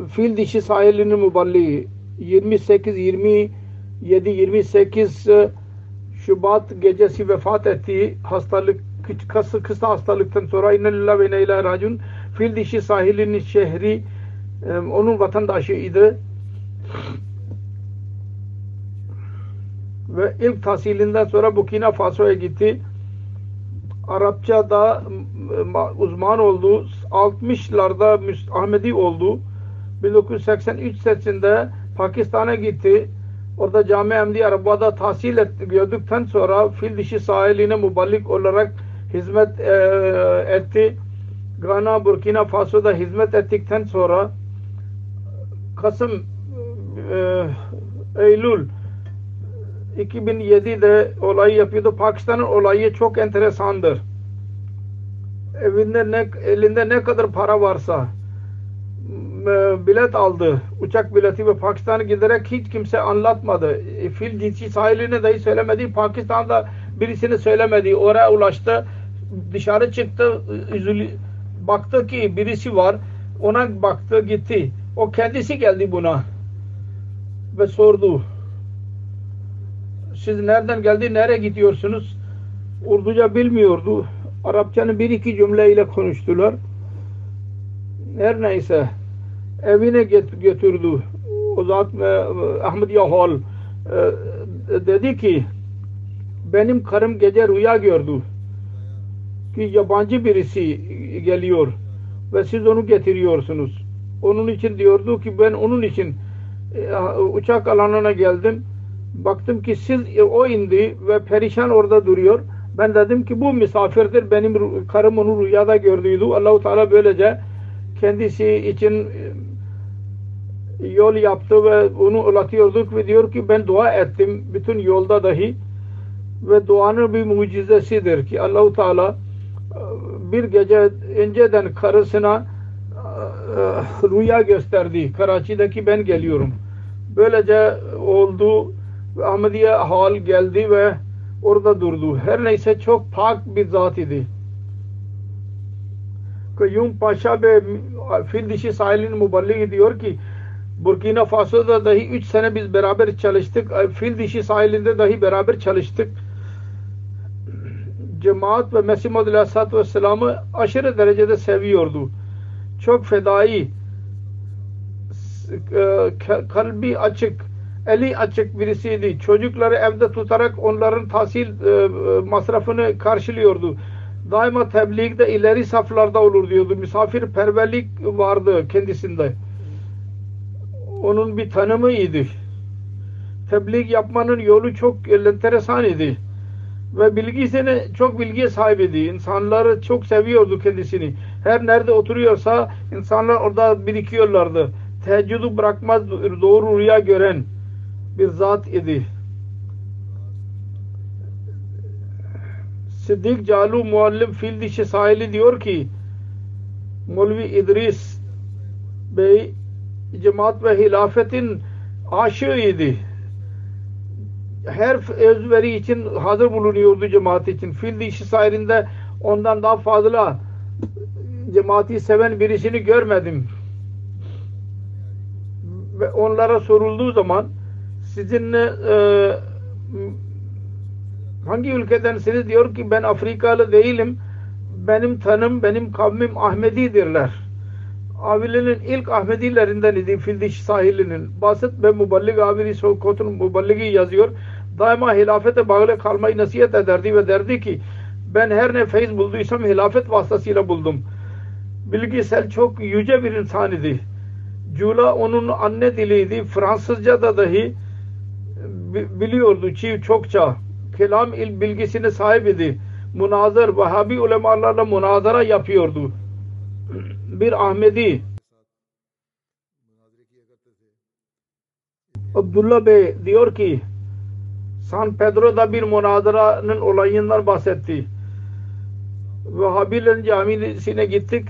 B: fil dişi sahilinin müballiği 28 27 28 Şubat gecesi vefat ettiği hastalık kısa, kısa hastalıktan sonra innalillah ve inna racun fil dişi sahilinin şehri onun vatandaşıydı ve ilk tahsilinden sonra Burkina Faso'ya gitti Arapçada uzman oldu. 60'larda Ahmedi oldu. 1983 senesinde Pakistan'a gitti. Orada Cami Emdi Araba'da tahsil et, gördükten sonra fil dişi sahiline muballik olarak hizmet e, etti. Gana, Burkina Faso'da hizmet ettikten sonra Kasım e, Eylül 2007'de olayı yapıyordu. Pakistan'ın olayı çok enteresandır. Evinde ne, elinde ne kadar para varsa e, bilet aldı. Uçak bileti ve Pakistan'a giderek hiç kimse anlatmadı. E, fil cinsi sahiline dahi söylemedi. Pakistan'da birisini söylemedi. Oraya ulaştı. Dışarı çıktı. Üzülü, baktı ki birisi var. Ona baktı gitti. O kendisi geldi buna ve sordu. Siz nereden geldi nereye gidiyorsunuz? Urduca bilmiyordu. Arapçanın bir iki cümleyle konuştular. Her neyse evine götürdü. O zat e, Ahmet Yahol e, dedi ki benim karım gece rüya gördü. Ki yabancı birisi geliyor ve siz onu getiriyorsunuz. Onun için diyordu ki ben onun için e, uçak alanına geldim. Baktım ki siz e, o indi ve perişan orada duruyor. Ben dedim ki bu misafirdir. Benim karım onu rüyada gördüydü. Allahu Teala böylece kendisi için e, yol yaptı ve onu ulatıyorduk ve diyor ki ben dua ettim bütün yolda dahi ve duanın bir mucizesidir ki Allahu Teala bir gece önceden karısına rüya gösterdi. Karachi'deki ben geliyorum. Böylece oldu. Ahmediye hal geldi ve orada durdu. Her neyse çok pak bir zat idi. Kayyum Paşa ve fil dişi sahilin müballiği diyor ki Burkina Faso'da dahi 3 sene biz beraber çalıştık. Fil dişi sahilinde dahi beraber çalıştık cemaat ve Mesih Muhammed Aleyhisselatü Vesselam'ı aşırı derecede seviyordu. Çok fedai, e, kalbi açık, eli açık birisiydi. Çocukları evde tutarak onların tahsil e, e, masrafını karşılıyordu. Daima tebliğde ileri saflarda olur diyordu. Misafirperverlik vardı kendisinde. Onun bir tanımı idi. Tebliğ yapmanın yolu çok enteresan idi ve bilgisine çok bilgi sahibiydi. İnsanları çok seviyordu kendisini. Her nerede oturuyorsa insanlar orada birikiyorlardı. Teheccüdü bırakmaz doğru rüya gören bir zat idi. Siddik Calu Muallim Fil sahili diyor ki Mulvi İdris Bey cemaat ve hilafetin aşığıydı her özveri için hazır bulunuyordu cemaat için. Fil dişi sairinde ondan daha fazla cemaati seven birisini görmedim. Ve onlara sorulduğu zaman sizin e, hangi ülkedensiniz diyor ki ben Afrikalı değilim. Benim tanım, benim kavmim Ahmedidirler. Avilenin ilk Ahmedilerinden idi Fildiş sahilinin. Basit ve Muballig Avili Sokot'un Muballigi yazıyor daima hilafete bağlı kalmayı nasihat ederdi ve derdi ki ben her ne feyiz bulduysam hilafet vasıtasıyla buldum. Bilgisel çok yüce bir insan idi. Cula onun anne diliydi. Fransızca da dahi biliyordu çiğ çokça. Kelam il bilgisine sahip idi. Münazır, Vahabi ulemalarla münazara yapıyordu. Bir Ahmedi Abdullah Bey diyor ki San Pedro'da bir münazaranın olayından bahsetti. Vehhabilerin camisine gittik.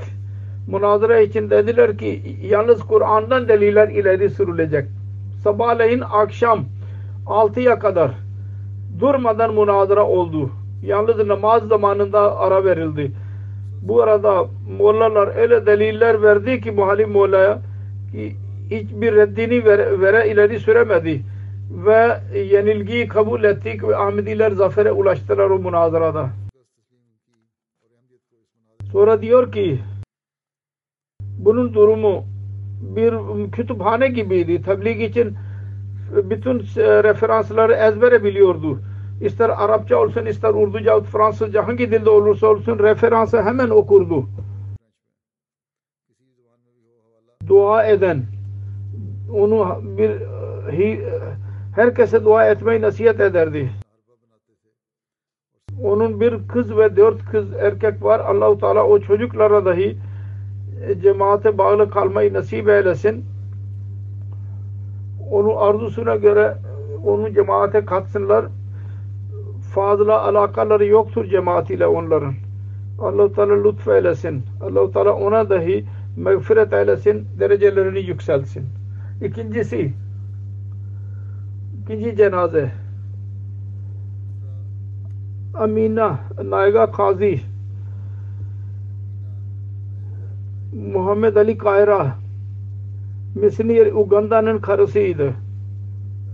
B: Münazara için dediler ki yalnız Kur'an'dan deliller ileri sürülecek. Sabahleyin akşam 6'ya kadar durmadan münazara oldu. Yalnız namaz zamanında ara verildi. Bu arada mollalar öyle deliller verdi ki muhalif mollaya ki hiçbir reddini vere, vere ileri süremedi ve yenilgiyi kabul ettik ve Ahmediler zafere ulaştılar o münazarada. Sonra diyor ki bunun durumu bir kütüphane gibiydi. Tebliğ için bütün referansları ezbere biliyordu. İster Arapça olsun, ister Urduca, Fransızca hangi dilde olursa olsun referansı hemen okurdu. Dua eden onu bir herkese dua etmeyi nasihat ederdi. Onun bir kız ve dört kız erkek var. Allahu Teala o çocuklara dahi e, cemaate bağlı kalmayı nasip eylesin. Onun arzusuna göre onu cemaate katsınlar. Fazla alakaları yoktur cemaat ile onların. Allah-u Teala lütfeylesin. Allah-u Teala ona dahi mağfiret eylesin, derecelerini yükselsin. İkincisi, ikinci cenaze Amina Naiga Kazi Muhammed Ali Kayra Misnir Uganda'nın karısıydı.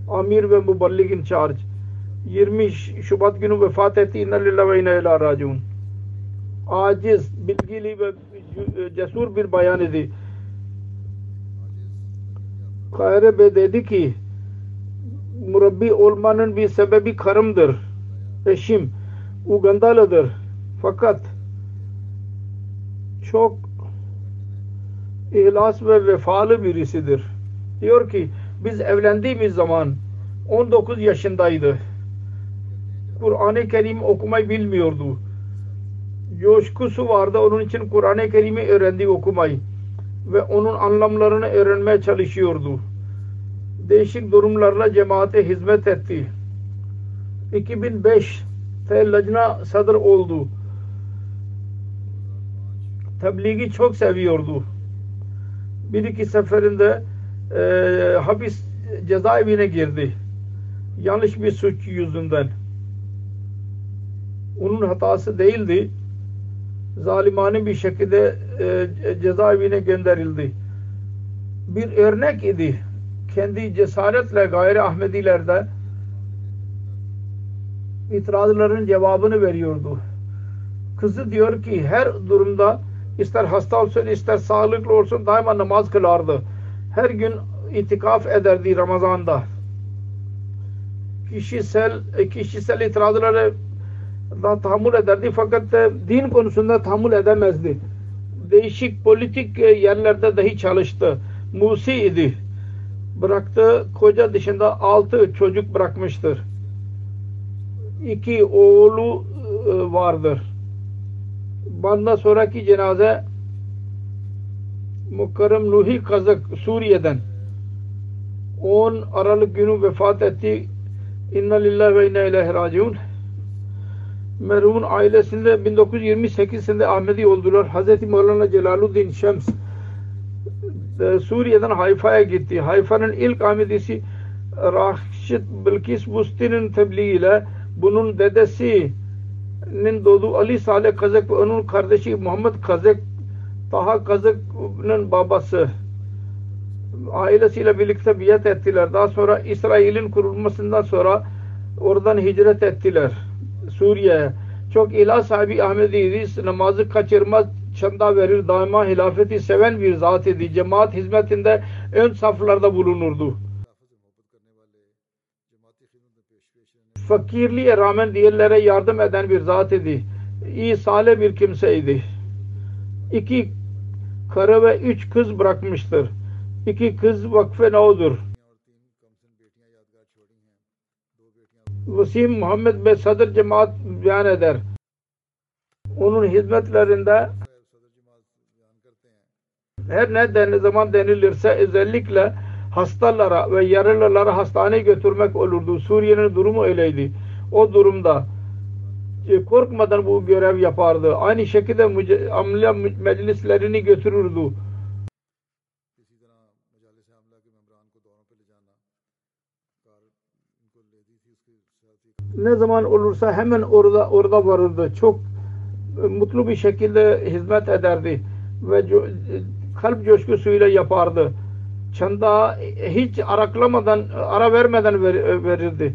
B: Amir ve Muballik in charge. 20 Şubat günü vefat etti. İnna lillahi ve inna ilâ raciun. Aciz, bilgili ve cesur bir bayan idi. Kahire Bey dedi ki murabbi olmanın bir sebebi karımdır. Eşim. Ugandalıdır. Fakat çok ihlas ve vefalı birisidir. Diyor ki biz evlendiğimiz zaman 19 yaşındaydı. Kur'an-ı Kerim okumayı bilmiyordu. Coşkusu vardı. Onun için Kur'an-ı Kerim'i öğrendi okumayı. Ve onun anlamlarını öğrenmeye çalışıyordu. Değişik durumlarla cemaate hizmet etti. 2005 lacna sadır oldu. Tebliği çok seviyordu. Bir iki seferinde e, hapis cezaevine girdi. Yanlış bir suç yüzünden. Onun hatası değildi. Zalimane bir şekilde e, cezaevine gönderildi. Bir örnek idi. Kendi cesaretle gayri Ahmedilerde itirazların cevabını veriyordu. Kızı diyor ki her durumda ister hasta olsun ister sağlıklı olsun daima namaz kılardı. Her gün itikaf ederdi Ramazan'da. Kişisel kişisel itirazları da tahammül ederdi fakat din konusunda tahammül edemezdi. Değişik politik yerlerde dahi çalıştı. Musi idi. Bıraktı koca dışında altı çocuk bırakmıştır. İki oğlu e, vardır. Bana sonraki cenaze Mukarrem Nuhi Kazak Suriye'den 10 Aralık günü vefat etti. İnna lillahi ve inna ileyhi raciun. Merhumun ailesinde 1928'sinde Ahmedi oldular. Hz. Mevlana Celaluddin Şems e, Suriye'den Hayfa'ya gitti. Hayfa'nın ilk Ahmedisi Rahşit Bilkis Busti'nin tebliğiyle bunun dedesinin doğduğu Ali Saleh Kazak ve onun kardeşi Muhammed Kazak Taha Kazak'ın babası ailesiyle birlikte biat ettiler. Daha sonra İsrail'in kurulmasından sonra oradan hicret ettiler. Suriye'ye. Çok ilah sahibi Ahmedi'ydi. Namazı kaçırmaz, çanda verir. Daima hilafeti seven bir zat idi. Cemaat hizmetinde ön saflarda bulunurdu. Fakirliğe rağmen diğerlere yardım eden bir zat idi. İyi salih bir kimseydi. İki karı ve üç kız bırakmıştır. İki kız vakfe naudur. Vasim Muhammed Bey Sadr Cemaat beyan eder. Onun hizmetlerinde her ne denli zaman denilirse özellikle hastalara ve yaralılara hastaneye götürmek olurdu. Suriye'nin durumu öyleydi. O durumda e, korkmadan bu görev yapardı. Aynı şekilde amle meclislerini götürürdü. Ne zaman olursa hemen orada orada varırdı. Çok e, mutlu bir şekilde hizmet ederdi ve e, kalp coşkusuyla yapardı. Çanda hiç araklamadan, ara vermeden ver, verirdi.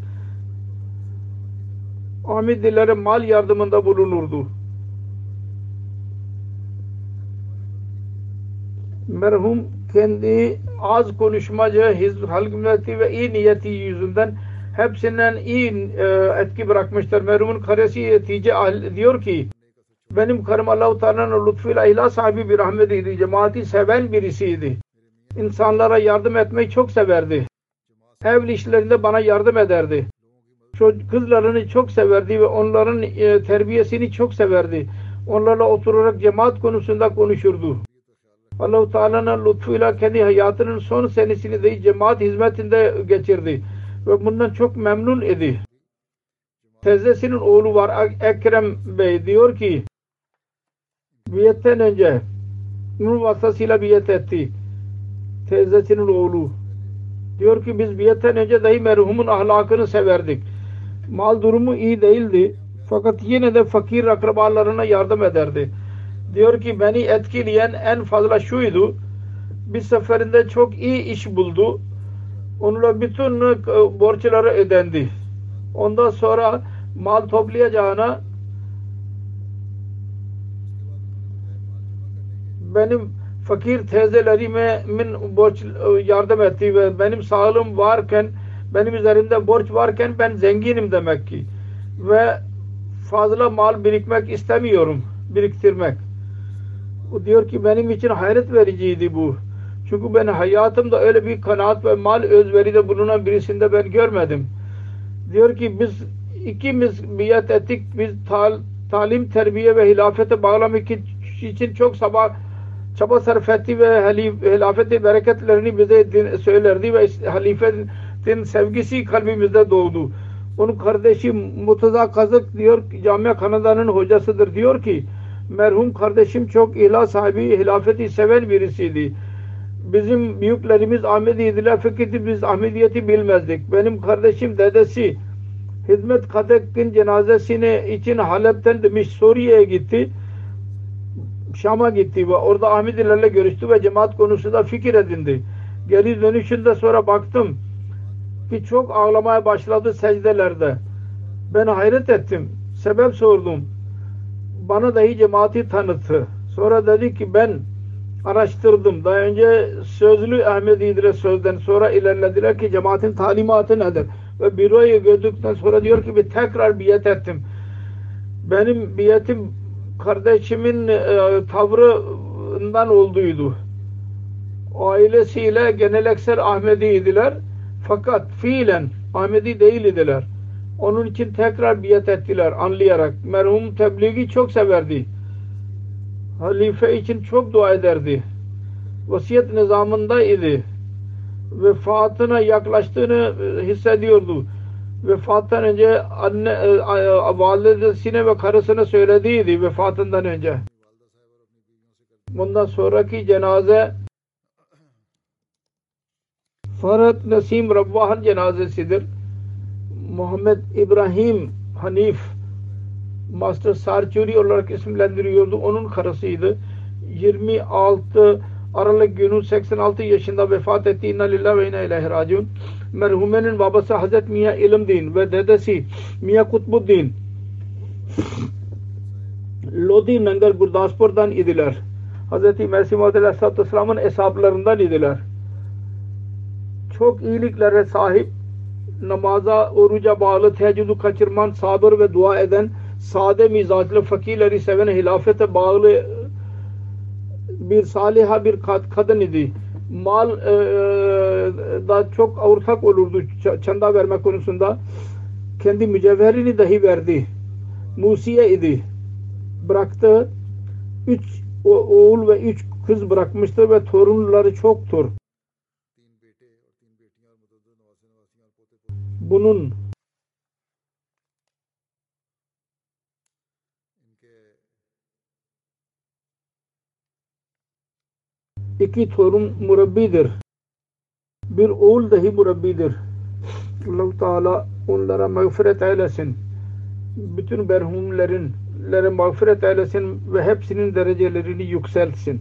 B: Ahmedilere mal yardımında bulunurdu. Merhum kendi az konuşmacı, halk ve iyi niyeti yüzünden hepsinden iyi e, etki bırakmıştır. Merhumun karesi Hatice diyor ki benim karım Allah-u Teala'nın lütfuyla ilah sahibi bir rahmetiydi. Cemaati seven birisiydi. İnsanlara yardım etmeyi çok severdi. Ev işlerinde bana yardım ederdi. Kızlarını çok severdi ve onların e, terbiyesini çok severdi. Onlarla oturarak cemaat konusunda konuşurdu. Allah-u Teala'nın lütfuyla kendi hayatının son senesini de cemaat hizmetinde geçirdi. Ve bundan çok memnun idi. Teyzesinin oğlu var Ekrem Bey diyor ki biyetten önce onun vasıtasıyla biyet etti. Teyzesinin oğlu. Diyor ki biz biyetten önce dahi merhumun ahlakını severdik. Mal durumu iyi değildi. Fakat yine de fakir akrabalarına yardım ederdi. Diyor ki beni etkileyen en fazla şuydu. Bir seferinde çok iyi iş buldu. Onunla bütün e, borçları ödendi. Ondan sonra mal toplayacağına benim fakir teyzelerime min borç yardım etti ve benim sağlığım varken benim üzerimde borç varken ben zenginim demek ki. Ve fazla mal birikmek istemiyorum biriktirmek. O diyor ki benim için hayret vericiydi bu. Çünkü ben hayatımda öyle bir kanaat ve mal özveride bulunan birisinde ben görmedim. Diyor ki biz ikimiz biyet ettik. Biz tal, talim terbiye ve hilafete bağlamak için çok sabah çaba sarf etti ve hilafeti bereketlerini bize din, söylerdi ve halifetin sevgisi kalbimizde doğdu. Onun kardeşi Murtaza Kazık diyor Camia Kanada'nın hocasıdır diyor ki merhum kardeşim çok ilah sahibi hilafeti seven birisiydi. Bizim büyüklerimiz Ahmediydiler fakat biz Ahmediyeti bilmezdik. Benim kardeşim dedesi Hizmet Kadek'in cenazesine için Halep'ten demiş Suriye'ye gitti. Şam'a gitti ve orada Ahmedilerle görüştü ve cemaat konusunda fikir edindi. Geri dönüşünde sonra baktım ki çok ağlamaya başladı secdelerde. Ben hayret ettim. Sebep sordum. Bana dahi cemaati tanıttı. Sonra dedi ki ben araştırdım. Daha önce sözlü Ahmedi'dir sözden sonra ilerlediler ki cemaatin talimatı nedir? Ve büroyu gördükten sonra diyor ki bir tekrar biyet ettim. Benim biyetim kardeşimin e, tavrından olduydu. Ailesiyle geneleksel Ahmediydiler. Fakat fiilen Ahmedi değildiler. Onun için tekrar biyet ettiler anlayarak. Merhum tebliği çok severdi. Halife için çok dua ederdi. Vasiyet nizamında idi. Vefatına yaklaştığını e, hissediyordu. Vefattan önce anne, e, validesine ve karısına söylediydi vefatından önce. Bundan sonraki cenaze Farhat Nasim Rabbah'ın cenazesidir. Muhammed İbrahim Hanif Master Sarçuri olarak isimlendiriyordu. Onun karısıydı. 26 Aralık günü 86 yaşında vefat etti. İnna lillahi ve inna ilahi raciun. Merhumenin babası Hazret Miya İlimdin ve dedesi Miya Kutbuddin Lodi Nangar Gurdaspur'dan idiler. Hazreti Mesih Muhammed Aleyhisselatü Vesselam'ın hesaplarından idiler. Çok iyiliklere sahip namaza, oruca bağlı, teheccüdü kaçırman, sabır ve dua eden, sade mizaçlı fakirleri seven, hilafete bağlı bir saliha bir kadın idi. Mal e, da çok ortak olurdu çanda verme konusunda. Kendi mücevherini dahi verdi. Musiye idi. Bıraktı. Üç oğul ve üç kız bırakmıştır ve torunları çoktur. Bunun iki torun murabbidir. Bir oğul dahi murabbidir. allah Teala onlara mağfiret eylesin. Bütün merhumlerin mağfiret eylesin ve hepsinin derecelerini yükseltsin.